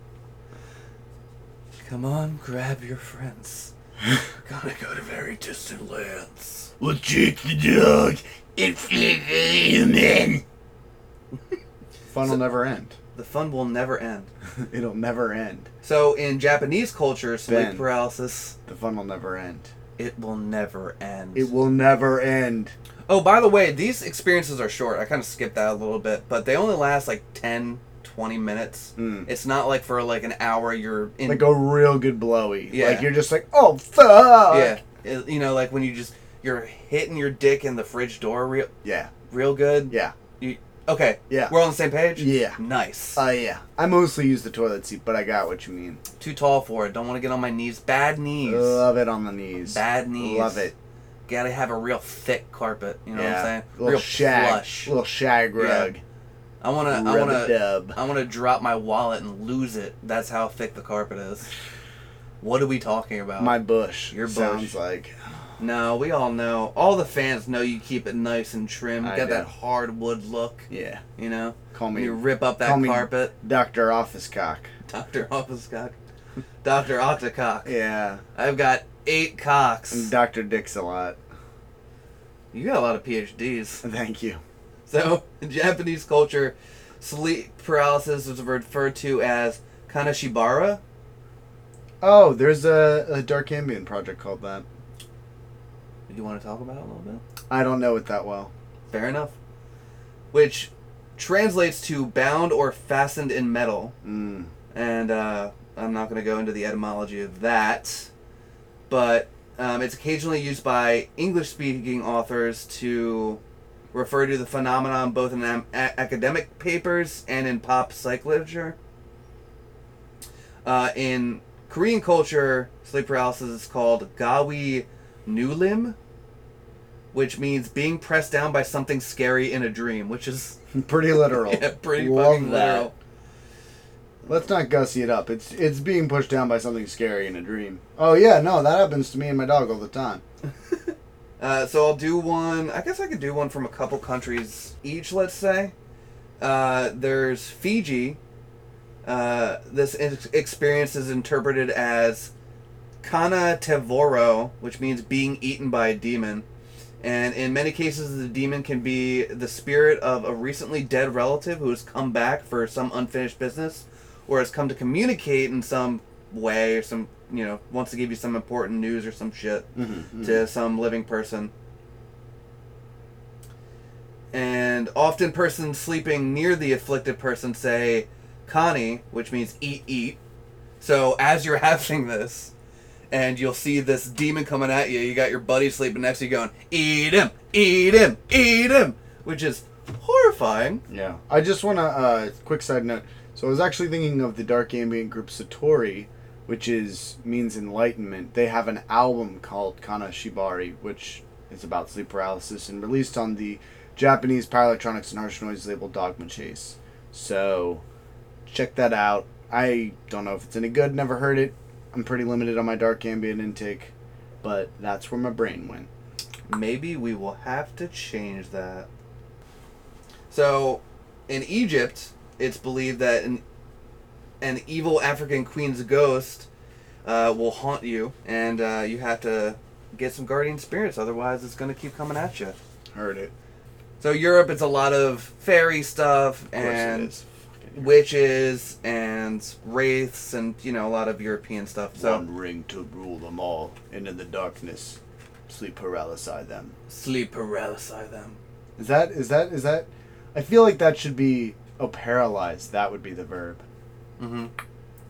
Come on, grab your friends. We're gonna go to very distant lands. We'll Jake the dog. It's human. Fun will never end. The fun will never end. It'll never end. So in Japanese culture, sleep Ben. paralysis, The fun will never end. it will never end. It will never end. Oh, by the way, these experiences are short. I kind of skipped that a little bit, but they only last like 10, 20 minutes. Mm. It's not like for like an hour you're in. Like a real good blowy. Yeah. Like you're just like, oh fuck. yeah, It- you know, like when you just you're hitting your dick in the fridge door real, Yeah. real good. Yeah. You, okay. Yeah. We're on the same page. Yeah. Nice. Uh, yeah. I mostly use the toilet seat, but I got what you mean. Too tall for it. Don't want to get on my knees. Bad knees. Love it on the knees. Bad knees. Love it. Gotta have a real thick carpet. You know yeah. what I'm saying? Little real shag. flush. Little shag Yeah. I wanna. I wanna. I wanna drop my wallet and lose it. That's how thick the carpet is. What are we talking about? My bush. Your bush. sounds like. no, we all know. All the fans know you keep it nice and trim. I got do. that hardwood look. Yeah. You know. Call me you rip up that carpet, Doctor Office Cock. Doctor Officecock, Doctor Octocock. Yeah. I've got eight cocks. And Doctor Dicks a lot. You got a lot of PhDs. Thank you. So, in Japanese culture, sleep paralysis is referred to as kanashibari. Oh, there's a, a Dark Ambient project called that. Do you want to talk about it a little bit? I don't know it that well. Fair enough. Which translates to bound or fastened in metal. Mm. And uh, I'm not going to go into the etymology of that. But um, it's occasionally used by English speaking authors to refer to the phenomenon both in am- a- academic papers and in pop psych literature. Uh, in Korean culture, sleep paralysis is called gawi nulim, which means being pressed down by something scary in a dream, which is Pretty literal. yeah, pretty Love fucking that. literal. Let's not gussy it up. It's it's being pushed down by something scary in a dream. Oh yeah, no, that happens to me and my dog all the time. Uh, so I'll do one. I guess I could do one from a couple countries each. Let's say uh, there's Fiji, Uh, this ex- experience is interpreted as kana tevoro, which means being eaten by a demon. And in many cases, the demon can be the spirit of a recently dead relative who has come back for some unfinished business, or has come to communicate in some way, or some you know wants to give you some important news or some shit Mm-hmm. to some living person. And often persons sleeping near the afflicted person say Kani, which means eat, eat. So as you're having this, and you'll see this demon coming at you, you got your buddy sleeping next to you going, Eat him, eat him, eat him, which is horrifying. Yeah. I just want to, uh, quick side note. So I was actually thinking of the dark ambient group Satori, which is means enlightenment. They have an album called Kana Shibari, which is about sleep paralysis and released on the Japanese power electronics and harsh noise label Dogma Chase. So check that out. I don't know if it's any good, never heard it. I'm pretty limited on my dark ambient intake, but that's where my brain went. Maybe we will have to change that. So, in Egypt, it's believed that an, an evil African queen's ghost uh, will haunt you, and uh, you have to get some guardian spirits, otherwise, it's going to keep coming at you. Heard it. So, Europe, it's a lot of fairy stuff Of and it is. Fucking witches and wraiths and, you know, a lot of European stuff. So, One ring to rule them all, and in the darkness, sleep paralyze them. sleep paralyze them. Is that is that is that? I feel like that should be oh paralyzed. That would be the verb. Mm-hmm.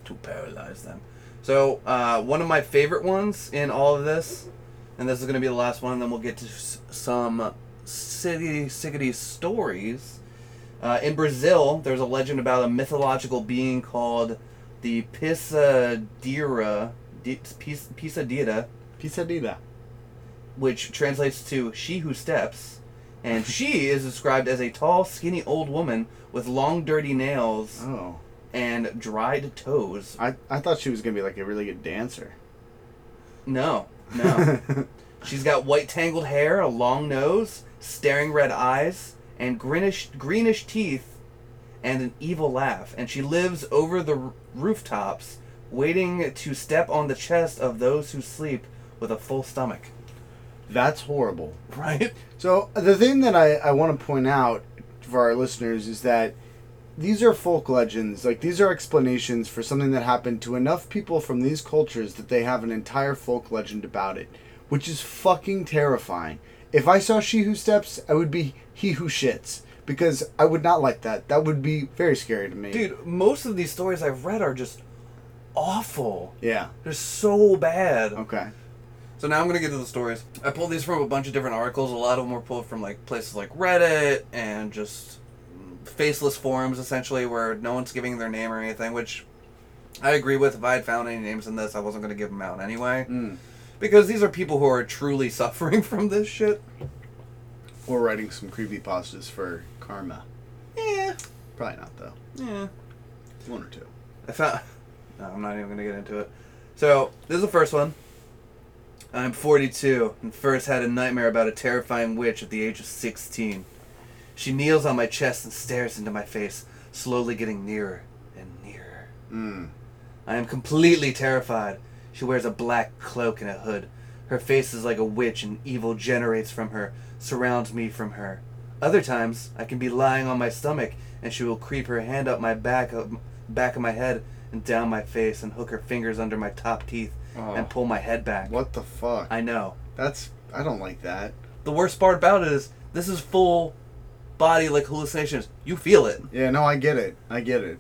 To paralyze them. So, uh, one of my favorite ones in all of this, and this is going to be the last one, and then we'll get to s- some city sickety stories. Uh, in Brazil, there's a legend about a mythological being called the Pisadira, Di- Pis- Pisadira, Pisadilla. which translates to "she who steps," and she is described as a tall, skinny old woman with long, dirty nails Oh, and dried toes. I I thought she was gonna be like a really good dancer. No, no. She's got white tangled hair, a long nose, staring red eyes, and greenish greenish teeth, and an evil laugh. And she lives over the r- rooftops, waiting to step on the chest of those who sleep with a full stomach. That's horrible. Right? So the thing that I, I want to point out for our listeners is that these are folk legends. Like these are explanations for something that happened to enough people from these cultures that they have an entire folk legend about it, which is fucking terrifying. If I saw She Who Steps, I would be He Who Shits because I would not like that. That would be very scary to me. Dude, most of these stories I've read are just awful. Yeah. They're so bad. Okay. So now I'm gonna get to the stories. I pulled these from a bunch of different articles. A lot of them were pulled from like places like Reddit and just faceless forums, essentially, where no one's giving their name or anything. Which I agree with. If I had found any names in this, I wasn't gonna give them out anyway, Mm. because these are people who are truly suffering from this shit. Or writing some creepy pastas for karma. Yeah, Probably not though. yeah. One or two. I found. No, I'm not even gonna get into it. So this is the first one. I'm 42 and first had a nightmare about a terrifying witch at the age of 16. She kneels on my chest and stares into my face, slowly getting nearer and nearer. Mm. I am completely terrified. She wears a black cloak and a hood. Her face is like a witch and evil generates from her, surrounds me from her. Other times, I can be lying on my stomach and she will creep her hand up my back, up, back of my head and down my face and hook her fingers under my top teeth Oh. and pull my head back. What the fuck? I know. That's I don't like that. The worst part about it is this is full body like hallucinations. You feel it. Yeah, no, I get it. I get it.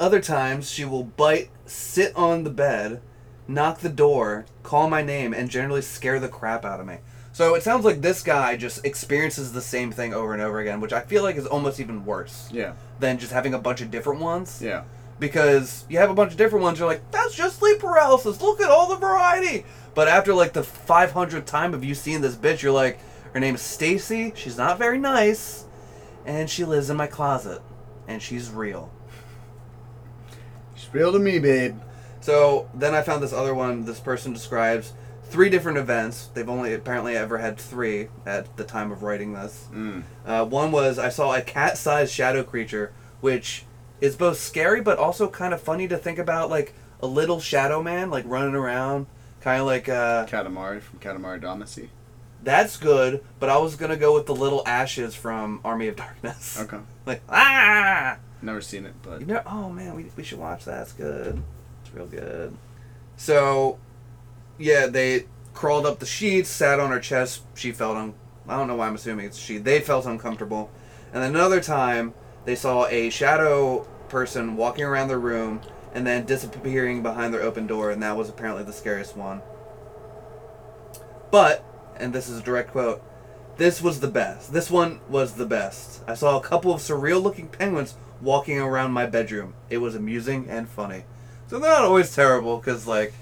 Other times, she will bite, sit on the bed, knock the door, call my name, and generally scare the crap out of me. So it sounds like this guy just experiences the same thing over and over again, which I feel like is almost even worse Yeah. than just having a bunch of different ones. Yeah. Because you have a bunch of different ones, you're like, that's just sleep paralysis. Look at all the variety. But after like the 500th time of you seeing this bitch, you're like, her name is Stacy. She's not very nice, and she lives in my closet, and she's real. She's real to me, babe. So then I found this other one. This person describes three different events. They've only apparently ever had three at the time of writing this. Mm. Uh, one was I saw a cat-sized shadow creature, which is both scary but also kind of funny to think about, like a little shadow man like running around, kind of like uh, Katamari from Katamari Damacy. That's good. But I was gonna go with the little ashes from Army of Darkness. Okay. Like ah, Never seen it, but you know, oh man, we we should watch that. It's good. It's real good. So, yeah, they crawled up the sheets, sat on her chest. She felt un. I don't know why I'm assuming it's she. They felt uncomfortable, and then another time they saw a shadow person walking around the room and then disappearing behind their open door, and that was apparently the scariest one. But, and this is a direct quote, this was the best. This one was the best. I saw a couple of surreal looking penguins walking around my bedroom. It was amusing and funny. So they're not always terrible, because, like,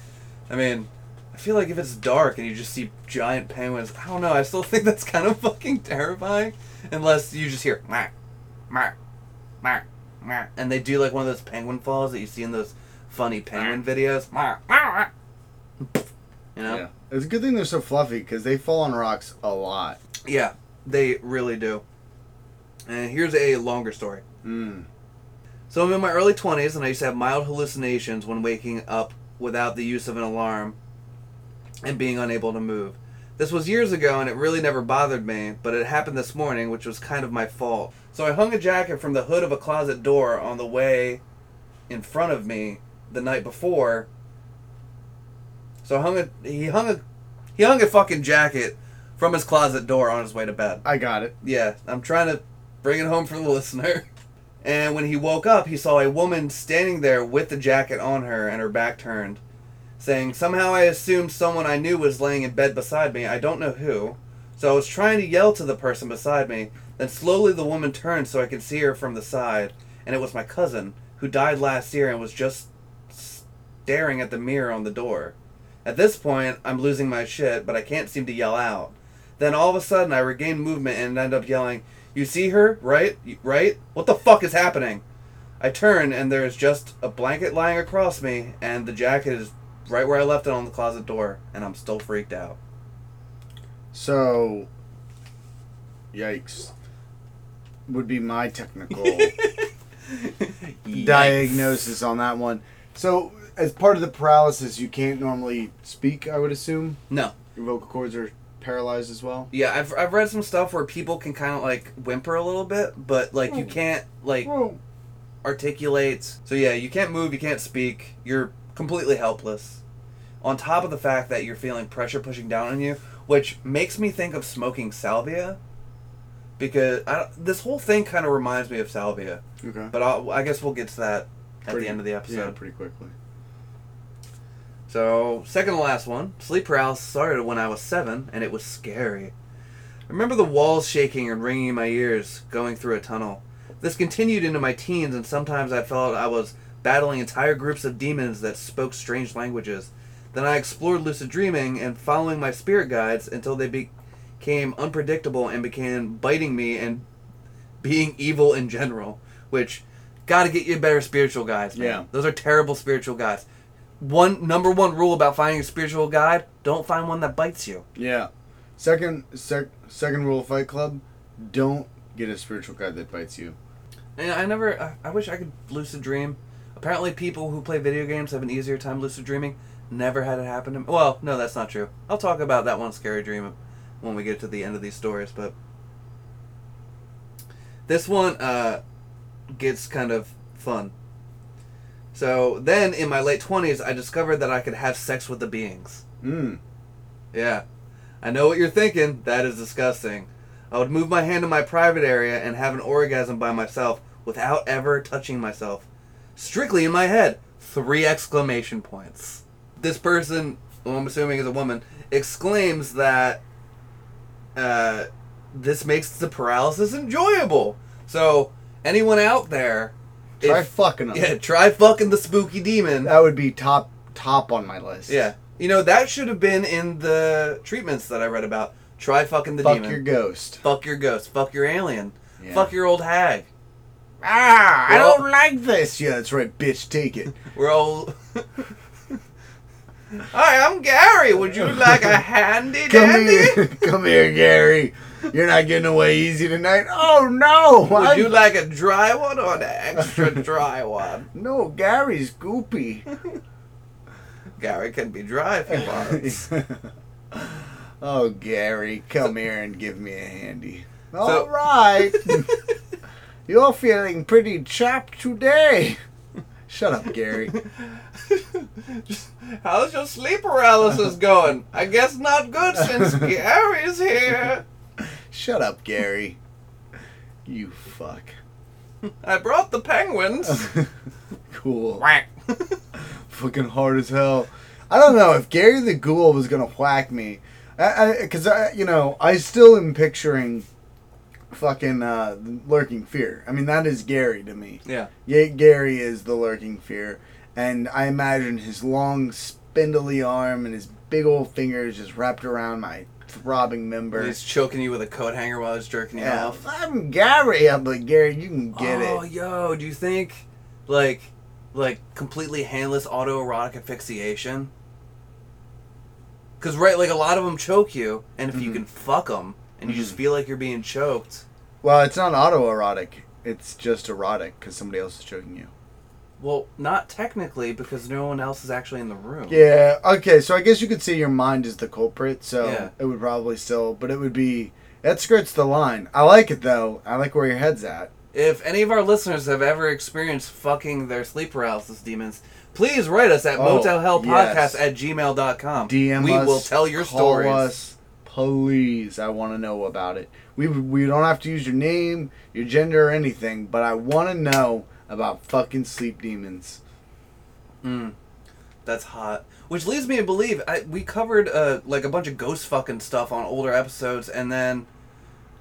I mean, I feel like if it's dark and you just see giant penguins, I don't know, I still think that's kind of fucking terrifying. Unless you just hear, mah, mah, mah, mah. And they do like one of those penguin falls that you see in those funny penguin videos. You know? yeah, it's a good thing they're so fluffy because they fall on rocks a lot. Yeah, they really do. And here's a longer story. Mm. So I'm in my early 20s and I used to have mild hallucinations when waking up without the use of an alarm and being unable to move. This was years ago and it really never bothered me, but it happened this morning, which was kind of my fault. So I hung a jacket from the hood of a closet door on the way in front of me the night before. So hung a he hung a he hung a fucking jacket from his closet door on his way to bed. I got it. Yeah, I'm trying to bring it home for the listener. And when he woke up, he saw a woman standing there with the jacket on her and her back turned, saying, Somehow I assumed someone I knew was laying in bed beside me. I don't know who. So I was trying to yell to the person beside me. Then slowly the woman turned so I could see her from the side, and it was my cousin, who died last year and was just staring at the mirror on the door. At this point, I'm losing my shit, but I can't seem to yell out. Then all of a sudden, I regain movement and end up yelling, You see her? Right? Right? What the fuck is happening? I turn, and there's just a blanket lying across me, and the jacket is right where I left it on the closet door, and I'm still freaked out. So, yikes. Would be my technical diagnosis on that one. So, as part of the paralysis, you can't normally speak, I would assume. No. Your vocal cords are paralyzed as well. Yeah, I've, I've read some stuff where people can kind of like whimper a little bit, but like you can't like articulate. So yeah, you can't move, you can't speak. You're completely helpless. On top of the fact that you're feeling pressure pushing down on you, which makes me think of smoking salvia. Because I, this whole thing kind of reminds me of salvia, Okay. but I'll, I guess we'll get to that at Pretty- the end of the Yeah, episode. pretty quickly. So, second to last one. Sleep paralysis started when I was seven, and it was scary. I remember the walls shaking and ringing in my ears going through a tunnel. This continued into my teens, and sometimes I felt I was battling entire groups of demons that spoke strange languages. Then I explored lucid dreaming and following my spirit guides until they became unpredictable and began biting me and being evil in general. Which, gotta get you better spiritual guides, man. Yeah. Those are terrible spiritual guides one number one rule about finding a spiritual guide don't find one that bites you. Yeah. Second, sec, second rule of Fight Club: don't get a spiritual guide that bites you. and i never I, I wish i could lucid dream. Apparently people who play video games have an easier time lucid dreaming. Never had it happen to me well no that's not true. I'll talk about that one scary dream when we get to the end of these stories but this one uh, gets kind of fun so then in my late 20s i discovered that i could have sex with the beings Mm. Yeah. I know what you're thinking. That is disgusting. I would move my hand in my private area and have an orgasm by myself without ever touching myself. Strictly in my head. Three exclamation points. This person, who I'm assuming is a woman, exclaims that uh, this makes the paralysis enjoyable. So, anyone out there, Try if- fucking them. yeah, try fucking the spooky demon. That would be top top on my list. Yeah. You know, that should have been in the treatments that I read about. Try fucking the Fuck demon. Fuck your ghost. fuck your ghost. Fuck your alien. Yeah. Fuck your old hag. Ah, I don't like this. Yeah, that's right, bitch. Take it. We're all. Hi, I'm Gary. Would you like a handy Come dandy? here, come here, Gary. You're not getting away easy tonight. Oh no! Would I'm- you like a dry one or an extra dry one? No, Gary's goopy. Gary can be dry if he wants. oh, Gary, come here and give me a handy. So- All right. You're feeling pretty chapped today. Shut up, Gary. How's your sleep paralysis going? I guess not good since Gary's here. Shut up, Gary. You fuck. I brought the penguins. cool. Whack. Fucking hard as hell. I don't know if Gary the Ghoul was gonna whack me, because I, you know, I still am picturing fucking uh, lurking fear. I mean, that is Gary to me. Yeah. Yeah, Gary is the lurking fear, and I imagine his long, spindly arm and his big old fingers just wrapped around my throbbing member. He's choking you with a coat hanger while he's jerking you yeah, off. I'm Gary. I'm like Gary. You can get oh, it. Oh, yo, do you think, like, like completely handless autoerotic asphyxiation? Because right, like a lot of them choke you, and if you Mhm. can fuck them, and you just Mhm. feel like you're being choked, Well, it's not autoerotic. It's just erotic because somebody else is choking you. Well, not technically because no one else is actually in the room. Yeah. Okay. So I guess you could say your mind is the culprit. So Yeah. it would probably still, but it would be that skirts the line. I like it though. I like where your head's at. If any of our listeners have ever experienced fucking their sleep paralysis demons, please write us at Oh, motelhellpodcast yes. at gmail.com. DM we us. will tell your call stories. Us, please. I want to know about it. We we don't have to use your name, your gender, or anything, but I want to know about fucking sleep demons. Mm, that's hot. Which leads me to believe I, we covered uh, like a bunch of ghost fucking stuff on older episodes, and then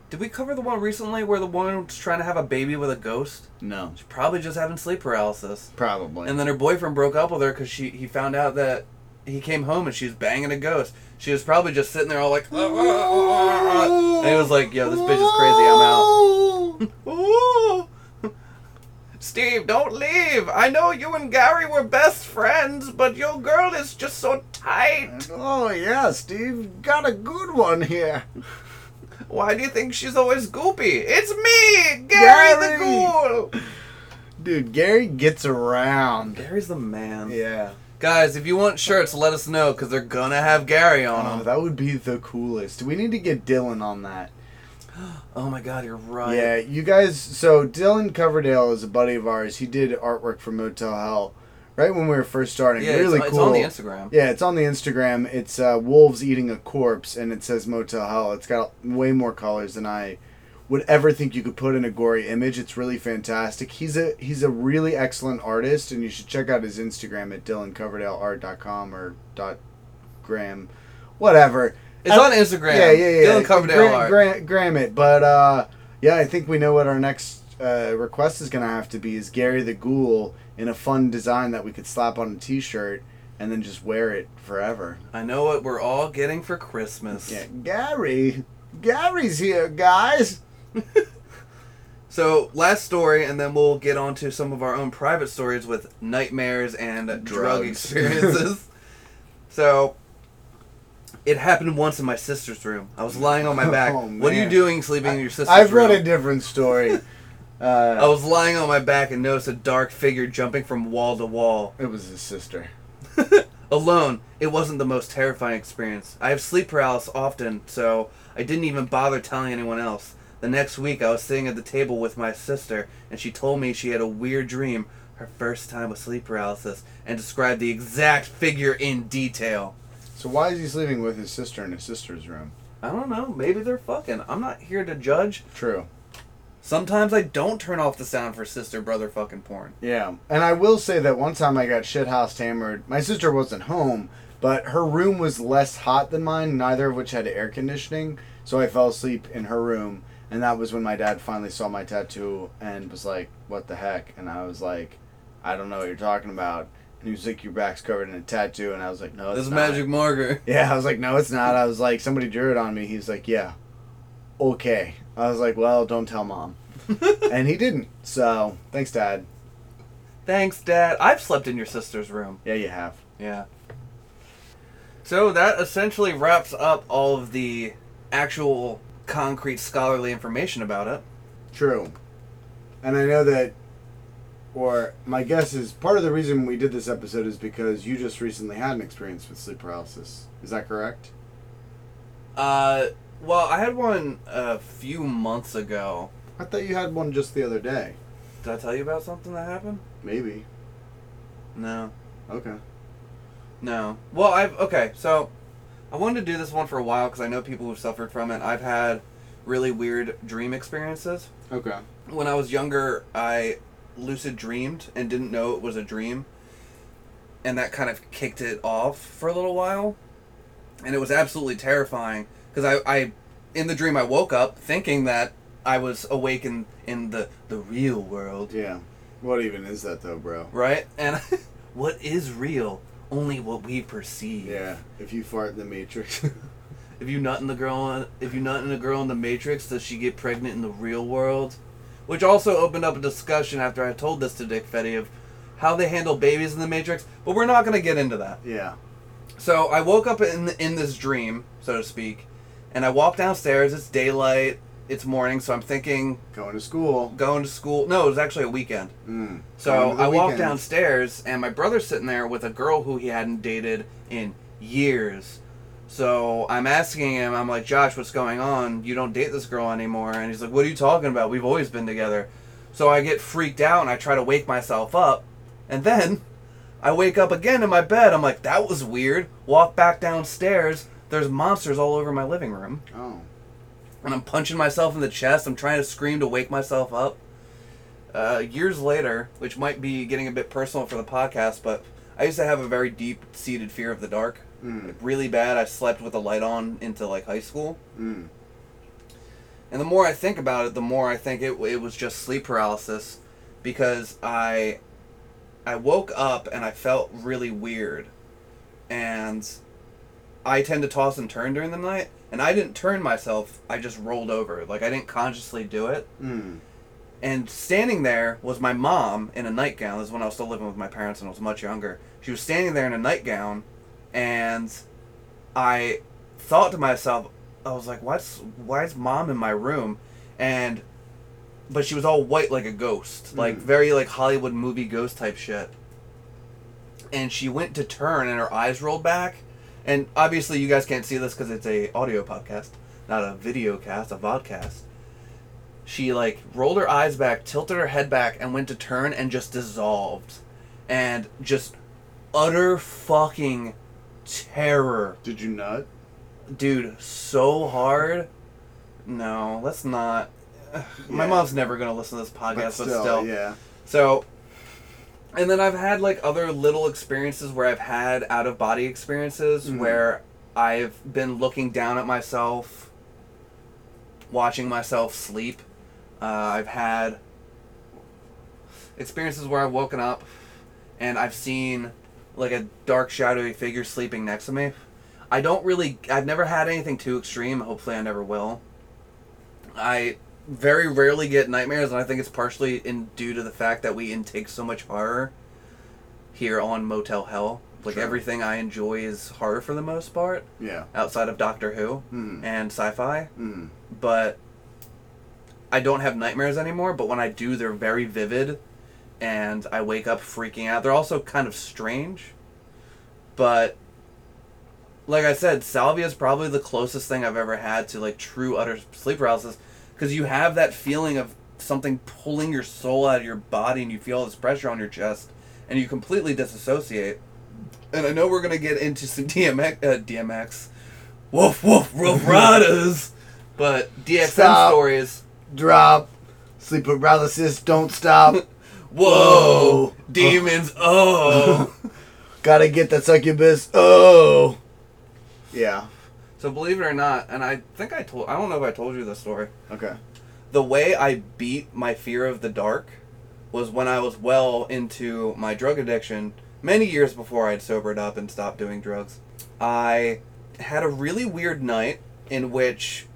did we cover the one recently where the woman was trying to have a baby with a ghost? No, She's probably just having sleep paralysis, probably. and then her boyfriend broke up with her because she he found out that he came home and she was banging a ghost. She was probably just sitting there all like, ah, ah, ah, and he was like, "Yo, this bitch is crazy. I'm out." Ooh. Steve, don't leave. I know you and Gary were best friends, but your girl is just so tight. Oh yeah, Steve got a good one here. Why do you think she's always goopy? It's me, Gary, the Gary. Ghoul. Dude, Gary gets around. Gary's the man. Yeah. Guys, if you want shirts, let us know because they're gonna have Gary on Oh, them. that would be the coolest. We need to get Dylan on that. Oh my god, you're right. Yeah, you guys. So Dylan Coverdale is a buddy of ours. He did artwork for Motel Hell, right when we were first starting. Yeah, really it's, cool. it's on the Instagram. Yeah, it's on the Instagram. It's uh, wolves eating a corpse, and it says Motel Hell. It's got way more colors than I would ever think you could put in a gory image. It's really fantastic. He's a he's a really excellent artist, and you should check out his Instagram at dylancoverdaleart.com or dot gram, whatever. It's Uh, on Instagram. Yeah, yeah, yeah. Dylan Coverdale Gra- art. gram it, but uh, yeah, I think we know what our next uh, request is gonna have to be. Is Gary the Ghoul in a fun design that we could slap on a T-shirt and then just wear it forever. I know what we're all getting for Christmas. Yeah, Gary. Gary's here, guys. So, last story, and then we'll get on to some of our own private stories with nightmares and drug experiences. so, it happened once in my sister's room. I was lying on my back. Oh, what are you man. doing sleeping in your sister's room? I've room? read a different story. I Uh, was lying on my back and noticed a dark figure jumping from wall to wall. it was his sister. Alone, it wasn't the most terrifying experience. I have sleep paralysis often, so I didn't even bother telling anyone else. The next week, I was sitting at the table with my sister, and she told me she had a weird dream, her first time with sleep paralysis, and described the exact figure in detail. So why is he sleeping with his sister in his sister's room? I don't know, maybe they're fucking. I'm not here to judge. True. Sometimes I don't turn off the sound for sister brother fucking porn. Yeah, and I will say that one time I got shithouse hammered. My sister wasn't home, but her room was less hot than mine. Neither of which had air conditioning, so I fell asleep in her room. And that was when my dad finally saw my tattoo and was like, "What the heck?" And I was like, "I don't know what you're talking about." And he was like, "Your back's covered in a tattoo," and I was like, "No, it's This not." magic marker. Yeah, I was like, "No, it's not." I was like, "Somebody drew it on me." He's like, "Yeah." Okay. I was like, "Well, don't tell mom." and he didn't. So thanks, Dad. Thanks, Dad. I've slept in your sister's room. Yeah, you have. Yeah. So that essentially wraps up all of the actual concrete scholarly information about it. True. And I know that, or my guess is part of the reason we did this episode is because you just recently had an experience with sleep paralysis. Is that correct? Uh, well, I had one a few months ago. I thought you had one just the other day. Did I tell you about something that happened? Maybe. No. Okay. No. Well, I've okay. So, I wanted to do this one for a while because I know people who've suffered from it. I've had really weird dream experiences. Okay. When I was younger, I lucid dreamed and didn't know it was a dream, and that kind of kicked it off for a little while, and it was absolutely terrifying because I, I, in the dream, I woke up thinking that I was awake in, in the the real world, Yeah. What even is that though, bro? right? And what is real? Only what we perceive. Yeah. If you fart in the Matrix. If you nut in the girl, if you nut in a girl in the Matrix, does she get pregnant in the real world? Which also opened up a discussion after I told this to Dick Fetty of how they handle babies in the Matrix. But we're not gonna get into that. yeah. So I woke up in in this dream, so to speak, and I walk downstairs. It's daylight. It's morning, so I'm thinking Going to school. going to school. No, it was actually a weekend. Mm. So Going to I walk weekend. downstairs, and my brother's sitting there with a girl who he hadn't dated in years. So I'm asking him, I'm like, Josh, what's going on? You don't date this girl anymore. And he's like, What are you talking about? We've always been together. So I get freaked out and I try to wake myself up. And then I wake up again in my bed. I'm like, That was weird. Walk back downstairs. There's monsters all over my living room. Oh. And I'm punching myself in the chest. I'm trying to scream to wake myself up. Uh, years later, which might be getting a bit personal for the podcast, but I used to have a very deep seated fear of the dark. Mm. Really bad. I slept with the light on into like high school. Mm. And the more I think about it, the more I think it, it was just sleep paralysis because I I woke up and I felt really weird. And I tend to toss and turn during the night, and I didn't turn myself, I just rolled over. Like I didn't consciously do it. Mm. And standing there was my mom in a nightgown. This is when I was still living with my parents and I was much younger. She was standing there in a nightgown, and I thought to myself, I was like, "What's why is mom in my room?" And but she was all white like a ghost, like Mm. very like Hollywood movie ghost type shit. And she went to turn, and her eyes rolled back. And obviously, you guys can't see this because it's a audio podcast, not a video cast, a vodcast she like rolled her eyes back, tilted her head back, and went to turn and just dissolved. And just utter fucking terror. Did you nut? Dude, so hard. No, let's not. My mom's never gonna listen to this podcast, but still. yeah. So, and then I've had like other little experiences where I've had out of body experiences Mhm. where I've been looking down at myself, watching myself sleep. Uh, I've had experiences where I've woken up and I've seen like a dark, shadowy figure sleeping next to me. I don't really, I've never had anything too extreme. Hopefully, I never will. I very rarely get nightmares, and I think it's partially in due to the fact that we intake so much horror here on Motel Hell. Like Sure. everything I enjoy is horror for the most part, Yeah. outside of Doctor Who Mm. and sci-fi. Mm. But I don't have nightmares anymore. But when I do, they're very vivid, and I wake up freaking out. They're also kind of strange, but like I said, salvia is probably the closest thing I've ever had to like true utter sleep paralysis, because you have that feeling of something pulling your soul out of your body, and you feel this pressure on your chest, and you completely disassociate. And I know we're gonna get into some DMX, uh, DMX, woof woof, Rough Riders, but DXM Stop. stories. Drop. Sleep paralysis. Don't stop. Whoa, Whoa. demons! Oh. Gotta get that succubus. Oh. Yeah. so believe it or not, and I think I told, I don't know if I told you this story. Okay. the way I beat my fear of the dark was when I was well into my drug addiction many years before I had sobered up and stopped doing drugs. I had a really weird night in which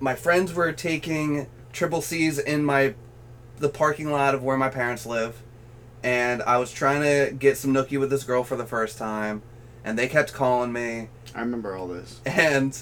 my friends were taking triple C's in my the parking lot of where my parents live and I was trying to get some nookie with this girl for the first time and they kept calling me I remember all this. and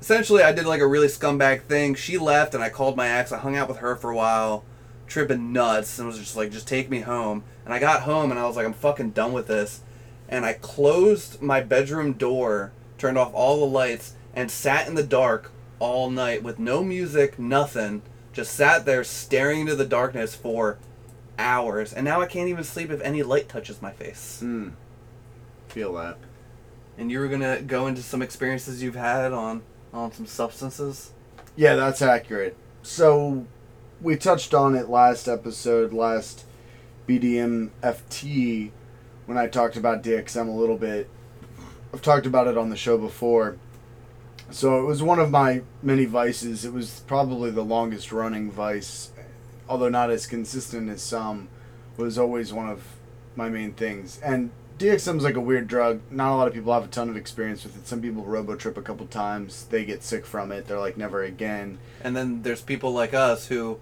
essentially, I did like a really scumbag thing. She left, and I called my ex. I hung out with her for a while, tripping nuts, and was just like, just take me home. And I got home, and I was like, I'm fucking done with this. And I closed my bedroom door, turned off all the lights, and sat in the dark all night with no music, nothing. Just sat there staring into the darkness for hours. And now I can't even sleep if any light touches my face. Hmm. Feel that. And you were gonna go into some experiences you've had on on some substances. Yeah, that's accurate. So, we touched on it last episode, last BDM FT, when I talked about DXM a little bit. I've talked about it on the show before. So, it was one of my many vices. It was probably the longest running vice, although not as consistent as some, was always one of my main things. And DXM is like a weird drug. Not a lot of people have a ton of experience with it. Some people robo trip a couple times. They get sick from it. They're like never again. And then there's people like us who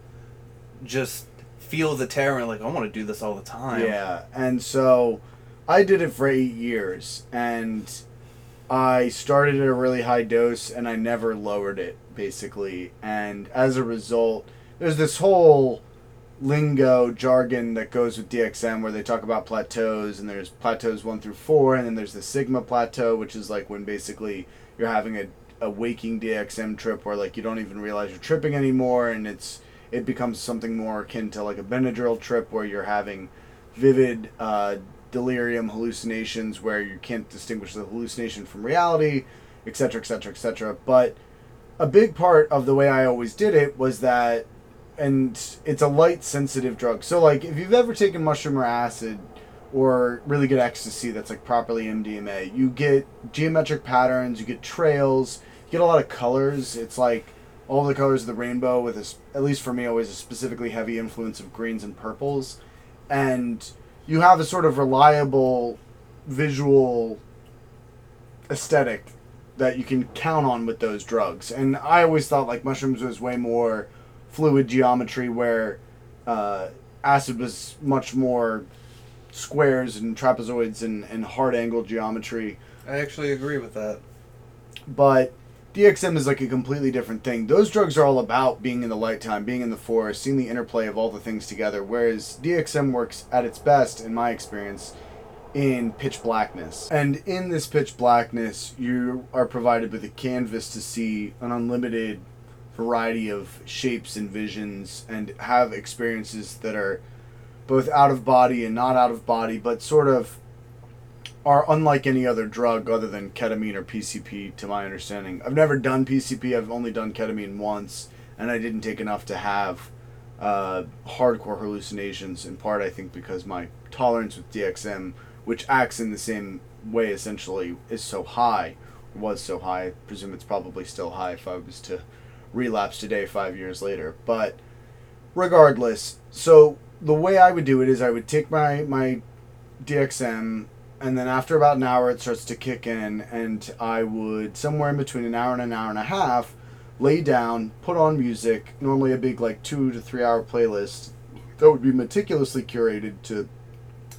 just feel the terror and like I want to do this all the time. Yeah, and so I did it for eight years, and I started at a really high dose, and I never lowered it basically. And as a result, there's this whole lingo jargon that goes with DXM where they talk about plateaus, and there's plateaus one through four, and then there's the sigma plateau, which is like when basically you're having a a waking DXM trip where like you don't even realize you're tripping anymore, and it's it becomes something more akin to like a Benadryl trip where you're having vivid uh, delirium hallucinations where you can't distinguish the hallucination from reality, etc., etc., etc. But a big part of the way I always did it was that, and it's a light sensitive drug. So like if you've ever taken mushroom or acid or really good ecstasy that's like properly MDMA, you get geometric patterns, you get trails, you get a lot of colors. It's like all the colors of the rainbow with this at least for me always a specifically heavy influence of greens and purples and you have a sort of reliable visual aesthetic that you can count on with those drugs and i always thought like mushrooms was way more fluid geometry where uh, acid was much more squares and trapezoids and, and hard angle geometry I actually agree with that. but DXM is like a completely different thing. Those drugs are all about being in the light time, being in the forest, seeing the interplay of all the things together. Whereas DXM works at its best, in my experience, in pitch blackness. And in this pitch blackness, you are provided with a canvas to see an unlimited variety of shapes and visions and have experiences that are both out of body and not out of body, but sort of are unlike any other drug other than ketamine or PCP, to my understanding. I've never done PCP. I've only done ketamine once, and I didn't take enough to have uh, hardcore hallucinations. In part, I think because my tolerance with DXM, which acts in the same way essentially, is so high, was so high. I presume it's probably still high if I was to relapse today, five years later. But regardless, so the way I would do it is I would take my my DXM and then after about an hour it starts to kick in and i would somewhere in between an hour and an hour and a half lay down put on music normally a big like two to three hour playlist that would be meticulously curated to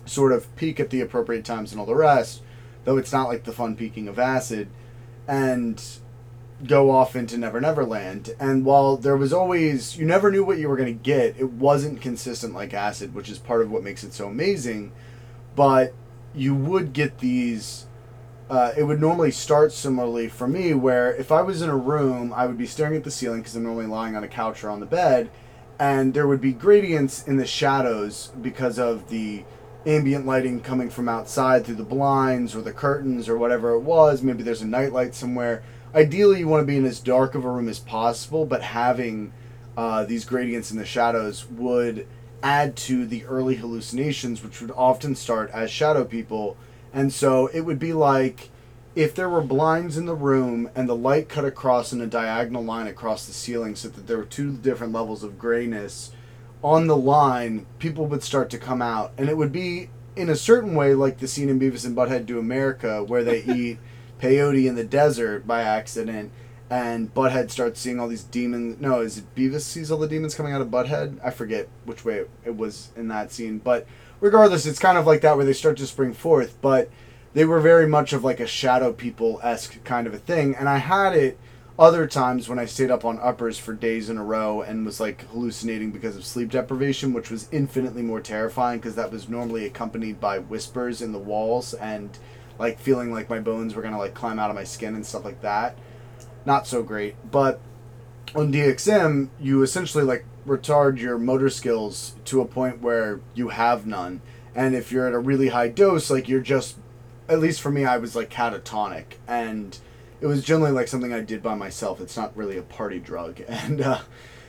sort of peak at the appropriate times and all the rest though it's not like the fun peaking of acid and go off into never never land. And while there was always you never knew what you were going to get it wasn't consistent like acid which is part of what makes it so amazing but you would get these uh, it would normally start similarly for me where if i was in a room i would be staring at the ceiling because i'm normally lying on a couch or on the bed and there would be gradients in the shadows because of the ambient lighting coming from outside through the blinds or the curtains or whatever it was. Maybe there's a nightlight somewhere. Ideally you want to be in as dark of a room as possible but having uh, these gradients in the shadows would add to the early hallucinations, which would often start as shadow people. And so it would be like if there were blinds in the room and the light cut across in a diagonal line across the ceiling so that there were two different levels of grayness on the line, people would start to come out. And it would be in a certain way like the scene in Beavis and Butthead Do America where they eat peyote in the desert by accident and Butthead starts seeing all these demons. No, is it Beavis sees all the demons coming out of Butthead? I forget which way it, was in that scene, but regardless, it's kind of like that where they start to spring forth. But they were very much of like a shadow people esque kind of a thing, and I had it other times when I stayed up on uppers for days in a row and was like hallucinating because of sleep deprivation, which was infinitely more terrifying because that was normally accompanied by whispers in the walls and like feeling like my bones were gonna like climb out of my skin and stuff like that. Not so great, but on DXM, you essentially like retard your motor skills to a point where you have none. And if you're at a really high dose, like you're just, at least for me, I was like catatonic. And it was generally like something I did by myself. It's not really a party drug. And uh,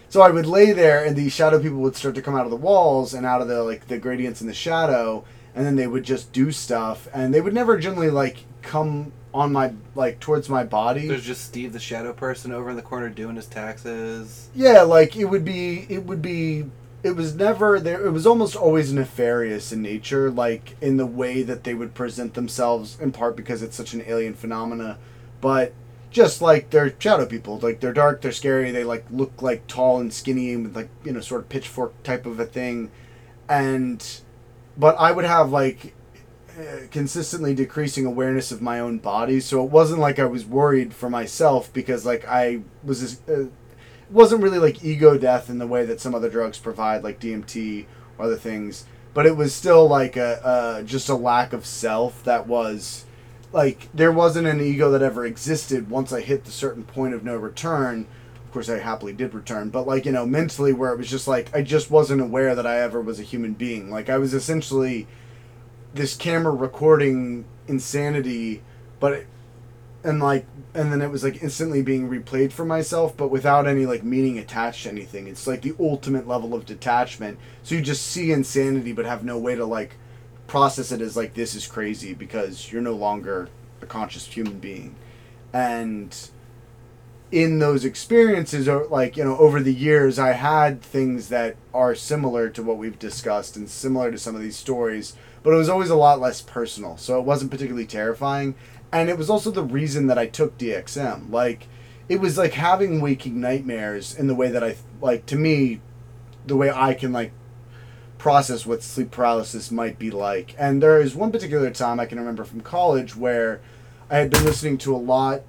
so I would lay there and the shadow people would start to come out of the walls and out of the like the gradients in the shadow. And then they would just do stuff. And they would never generally like come on my, like towards my body. There's just Steve the shadow person over in the corner doing his taxes. Yeah, like it would be it would be it was never there it was almost always nefarious in nature, like in the way that they would present themselves, in part because it's such an alien phenomena. But just like they're shadow people, like they're dark, they're scary, they like look like tall and skinny and with like, you know, sort of pitchfork type of a thing. And but I would have like consistently decreasing awareness of my own body. So it wasn't like i was worried for myself because like i was this, uh, wasn't really like ego death in the way that some other drugs provide like dmt or other things but it was still like a uh, just a lack of self that was like there wasn't an ego that ever existed once i hit the certain point of no return. Of course i happily did return but like you know mentally where it was just like i just wasn't aware that i ever was a human being. Like i was essentially this camera recording insanity, but it, and like and then it was like instantly being replayed for myself, but without any like meaning attached to anything. It's like the ultimate level of detachment. So you just see insanity, but have no way to like process it as like this is crazy because you're no longer a conscious human being, and in those experiences or like you know over the years i had things that are similar to what we've discussed and similar to some of these stories but it was always a lot less personal so it wasn't particularly terrifying. And it was also the reason that i took dxm like it was like having waking nightmares in the way that i like to me the way i can like process what sleep paralysis might be like. And there is one particular time i can remember from college where i had been listening to a lot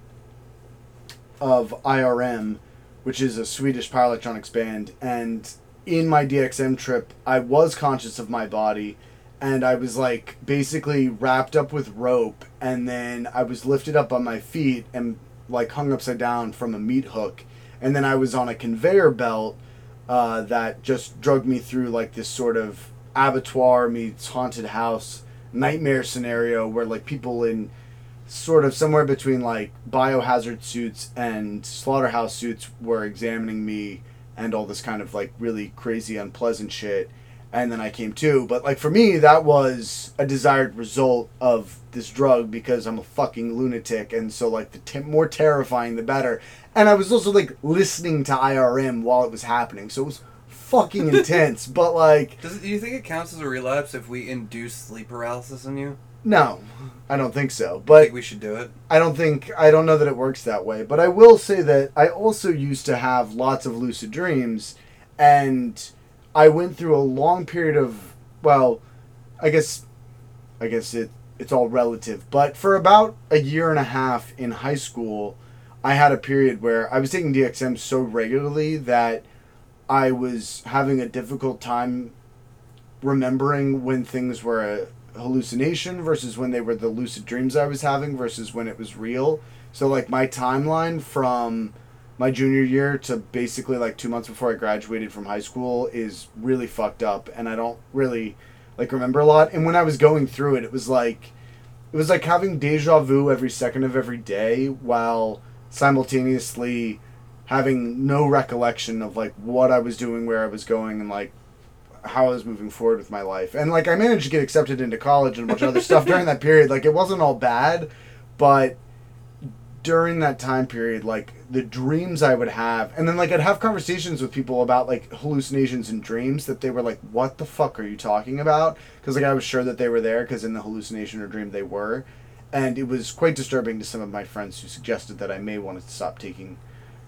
of IRM, which is a Swedish power electronics band, and in my DXM trip, I was conscious of my body, and I was like basically wrapped up with rope, and then I was lifted up on my feet and like hung upside down from a meat hook, and then I was on a conveyor belt uh, that just drug me through like this sort of abattoir meets haunted house nightmare scenario where like people in sort of somewhere between like biohazard suits and slaughterhouse suits were examining me and all this kind of like really crazy unpleasant shit and then I came to. But like for me that was a desired result of this drug because I'm a fucking lunatic. And so like the t- more terrifying the better. And I was also like listening to IRM while it was happening. So it was fucking intense. But like Does, do you think it counts as a relapse if we induce sleep paralysis in you? no. I don't think so. I but think we should do it. I don't think I don't know that it works that way, but I will say that I also used to have lots of lucid dreams. And I went through a long period of well, I guess I guess it it's all relative, but for about a year and a half in high school, I had a period where I was taking DXM so regularly that I was having a difficult time remembering when things were a hallucination versus when they were the lucid dreams I was having versus when it was real. So like my timeline from my junior year to basically like 2 months before I graduated from high school is really fucked up and I don't really like remember a lot and when I was going through it it was like it was like having deja vu every second of every day while simultaneously having no recollection of like what I was doing, where I was going, and like how I was moving forward with my life. And like I managed to get accepted into college and a bunch of other stuff during that period. Like it wasn't all bad, but during that time period, like the dreams I would have, and then like I'd have conversations with people about like hallucinations and dreams that they were like, "What the fuck are you talking about?" Because like I was sure that they were there because in the hallucination or dream they were, and it was quite disturbing to some of my friends who suggested that I may want to stop taking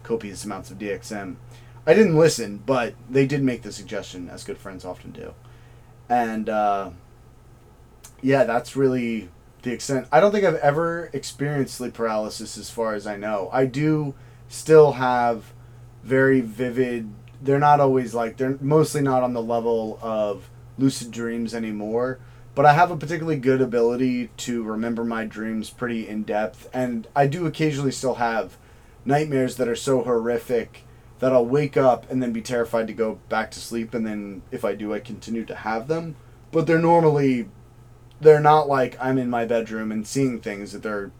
copious amounts of DXM. I didn't listen, but they did make the suggestion, as good friends often do, and uh, yeah, that's really the extent. I don't think I've ever experienced sleep paralysis, as far as I know. I do still have very vivid. They're not always like they're mostly not on the level of lucid dreams anymore. But I have a particularly good ability to remember my dreams pretty in depth, and I do occasionally still have nightmares that are so horrific that I'll wake up and then be terrified to go back to sleep, and then if I do, I continue to have them. But they're normally, they're not like I'm in my bedroom and seeing things that they're.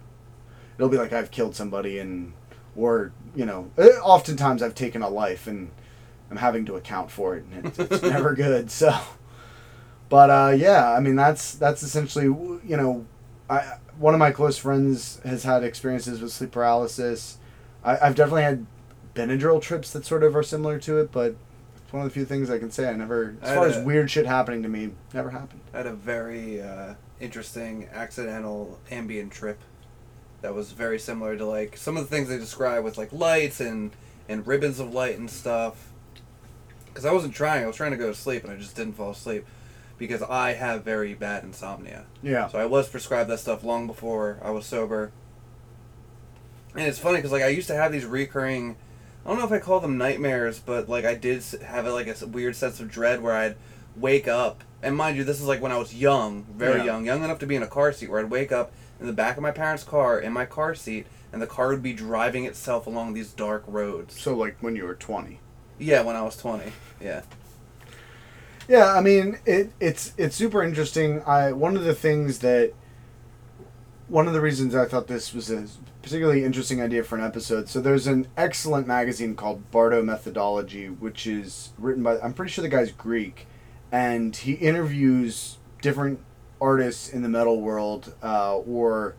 It'll be like I've killed somebody and, or you know, eh, oftentimes I've taken a life and I'm having to account for it, and it's, it's never good. So, but uh, yeah, I mean that's that's essentially you know, I one of my close friends has had experiences with sleep paralysis. I, I've definitely had Benadryl trips that sort of are similar to it, but it's one of the few things I can say I never, as I far had as weird shit happening to me, never happened. I had a very uh, interesting accidental Ambien trip that was very similar to like some of the things they describe with like lights and and ribbons of light and stuff. Because I wasn't trying, I was trying to go to sleep and I just didn't fall asleep because I have very bad insomnia. Yeah. So I was prescribed that stuff long before I was sober. And it's funny because like I used to have these recurring, I don't know if I call them nightmares, but like I did have like a weird sense of dread where I'd wake up, and mind you, this is like when I was young, very Yeah. young, young enough to be in a car seat, where I'd wake up in the back of my parents' car in my car seat, and the car would be driving itself along these dark roads. So like when you were twenty. Yeah, when I was twenty. Yeah. Yeah, I mean it. It's it's super interesting. I one of the things that one of the reasons I thought this was a particularly interesting idea for an episode. So there's an excellent magazine called Bardo Methodology, which is written by I'm pretty sure the guy's Greek, and he interviews different artists in the metal world uh, or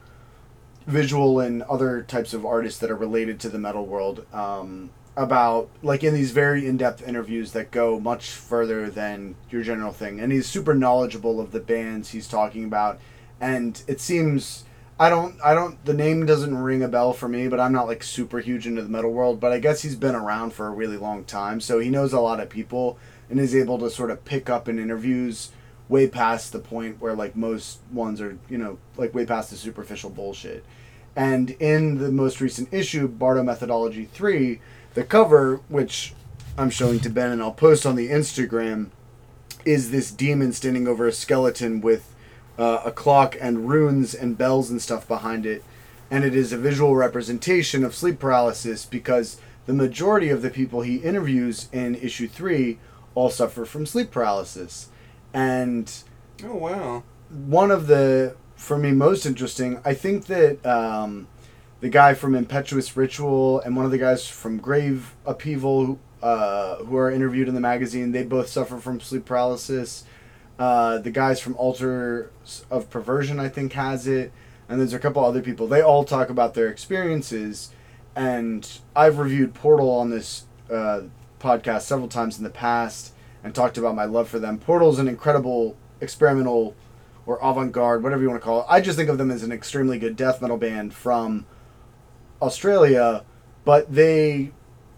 visual and other types of artists that are related to the metal world um, about like in these very in-depth interviews that go much further than your general thing and he's super knowledgeable of the bands he's talking about and it seems I don't I don't the name doesn't ring a bell for me but I'm not like super huge into the metal world but I guess he's been around for a really long time so he knows a lot of people and is able to sort of pick up in interviews way past the point where like most ones are you know like way past the superficial bullshit. And in the most recent issue bardo methodology 3 the cover which i'm showing to ben and i'll post on the instagram is this demon standing over a skeleton with uh, a clock and runes and bells and stuff behind it. And it is a visual representation of sleep paralysis because the majority of the people he interviews in issue 3 all suffer from sleep paralysis. And Oh wow. one of the for me most interesting i think that um, the guy from impetuous ritual and one of the guys from grave upheaval uh, who are interviewed in the magazine they both suffer from sleep paralysis uh, the guys from altar of perversion i think has it. And there's a couple other people. They all talk about their experiences. And i've reviewed portal on this uh, podcast several times in the past and talked about my love for them. Portal's an incredible experimental or avant-garde, whatever you want to call it. I just think of them as an extremely good death metal band from Australia, but they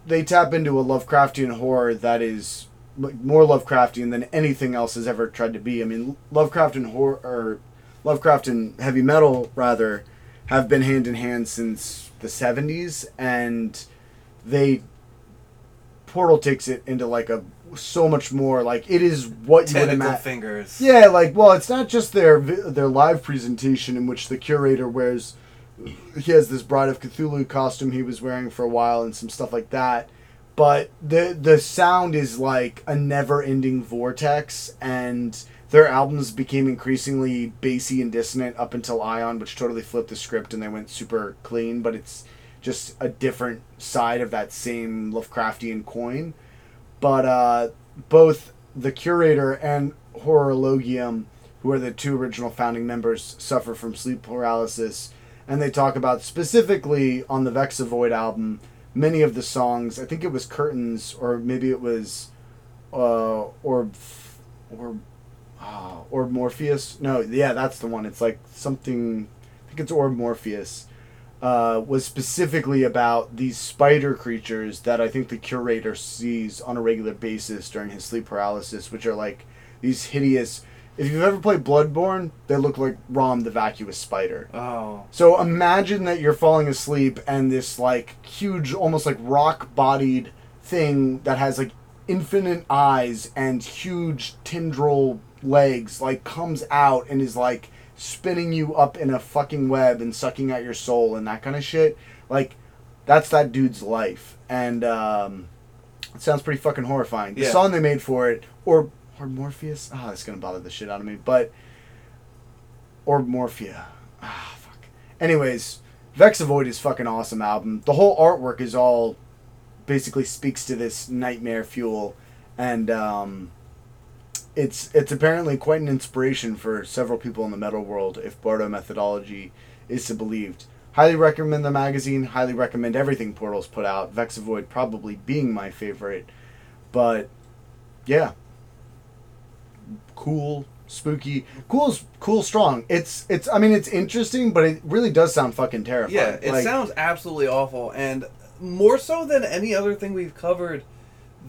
they tap into a Lovecraftian horror that is more Lovecraftian than anything else has ever tried to be. I mean, Lovecraft and horror or Lovecraft and heavy metal rather have been hand in hand since the 70s and they Portal takes it into like a so much more like it is what you would imagine. fingers. Yeah, like well, it's not just their their live presentation in which the curator wears. He has this Bride of Cthulhu costume he was wearing for a while and some stuff like that, but the the sound is like a never-ending vortex, and their albums became increasingly bassy and dissonant up until Ion, which totally flipped the script and they went super clean. But it's just a different side of that same Lovecraftian coin but uh, both the curator and Horror Illogium, who are the two original founding members, suffer from sleep paralysis, and they talk about specifically on the Vexovoid album many of the songs. I think it was Curtains, or maybe it was, uh, or, or, uh, or Morpheus. No, yeah, that's the one. It's like something. I think it's Orb Morpheus uh, was specifically about these spider creatures that I think the curator sees on a regular basis during his sleep paralysis, which are like these hideous. If you've ever played Bloodborne, they look like Rom the vacuous spider. Oh. So imagine that you're falling asleep and this like huge, almost like rock bodied thing that has like infinite eyes and huge tendril legs like comes out and is like spinning you up in a fucking web and sucking out your soul and that kind of shit. Like that's that dude's life. And um it sounds pretty fucking horrifying. The Yeah. song they made for it, or or Morpheus, ah, it's gonna bother the shit out of me. But or Morphia, ah, fuck. Anyways, Vexovoid is fucking awesome album. The whole artwork is all basically speaks to this nightmare fuel, and um, it's it's apparently quite an inspiration for several people in the metal world. If Bardo methodology is to be believed. Highly recommend the magazine. Highly recommend everything Portal's put out. Vexovoid probably being my favorite, but yeah, cool, spooky, cool's cool, strong. It's it's. I mean, it's interesting, but it really does sound fucking terrifying. Yeah, it Like, sounds absolutely awful, and more so than any other thing we've covered.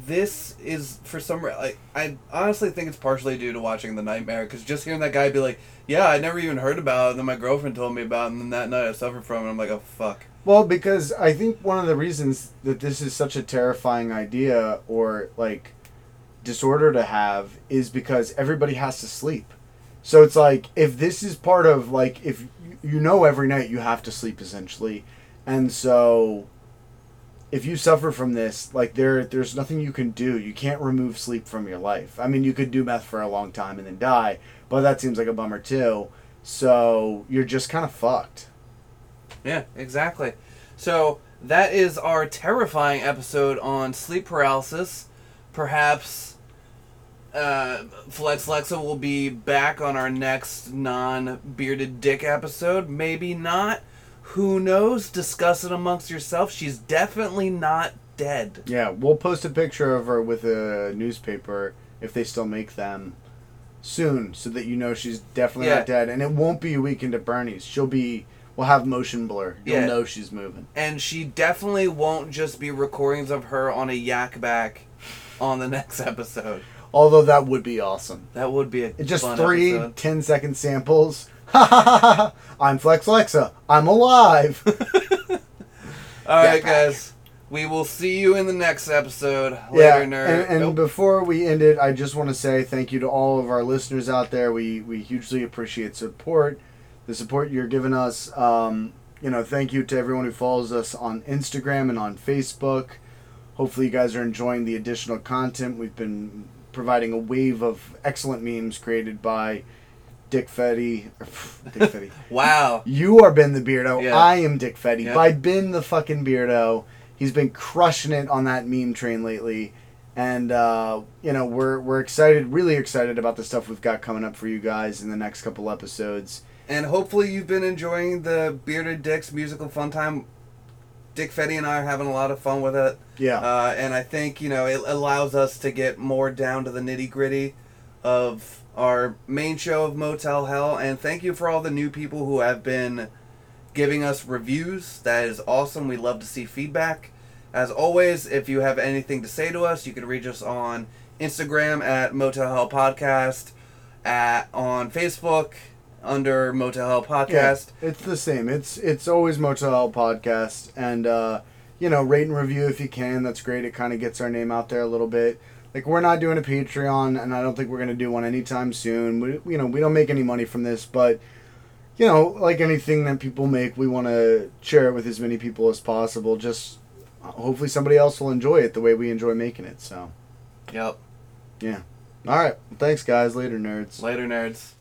This is for some like I honestly think it's partially due to watching the Nightmare because just hearing that guy be like, "Yeah, I never even heard about it." And then my girlfriend told me about, it, and then that night I suffered from it. I'm like, "Oh fuck." Well, because I think one of the reasons that this is such a terrifying idea or like disorder to have is because everybody has to sleep. So it's like if this is part of like if you- know every night you have to sleep essentially, and so if you suffer from this, like there there's nothing you can do. You can't remove sleep from your life. I mean, you could do meth for a long time and then die, but that seems like a bummer too. So you're just kind of fucked. Yeah, exactly. So that is our terrifying episode on sleep paralysis. Perhaps uh, Flex Lexa will be back on our next non bearded dick episode. Maybe not. Who knows? Discuss it amongst yourself. She's definitely not dead. Yeah, we'll post a picture of her with a newspaper if they still make them soon, so that you know she's definitely Yeah. not dead. And it won't be a weekend at Bernie's. She'll be. We'll have motion blur. You'll Yeah. know she's moving. And she definitely won't just be recordings of her on a yak back on the next episode. Although that would be awesome. That would be a just three episode. 10 second samples. Ha ha ha ha! I'm Flex Lexa. I'm alive. All right, guys. We will see you in the next episode. yeah, Later, and, and Nope. before we end it, I just want to say thank you to all of our listeners out there. We we hugely appreciate support, the support you're giving us. Um, you know, thank you to everyone who follows us on Instagram and on Facebook. Hopefully, you guys are enjoying the additional content. We've been providing a wave of excellent memes created by Dick Fetty. Dick Fetty. wow. You are Ben the Beardo. Yeah. I am Dick Fetty. Yeah. By Ben the fucking Beardo. He's been crushing it on that meme train lately. And uh, you know, we're we're excited, really excited about the stuff we've got coming up for you guys in the next couple episodes. And hopefully you've been enjoying the Bearded Dicks musical fun time. Dick Fetty and I are having a lot of fun with it. Yeah. Uh, and I think, you know, it allows us to get more down to the nitty gritty of our main show of Motel Hell. And thank you for all the new people who have been giving us reviews. That is awesome. We love to see feedback. As always, if you have anything to say to us, you can reach us on Instagram at Motel Hell Podcast, at on Facebook under Motel Hell Podcast. Yeah, it's the same. It's it's always Motel Hell podcast, and uh, you know, rate and review if you can. That's great. It kind of gets our name out there a little bit. Like we're not doing a Patreon, and I don't think we're gonna do one anytime soon. We, you know, we don't make any money from this, but you know, like anything that people make, we want to share it with as many people as possible. Just hopefully somebody else will enjoy it the way we enjoy making it. So, Yep. yeah. All right. Well, thanks, guys. Later, nerds. Later, nerds.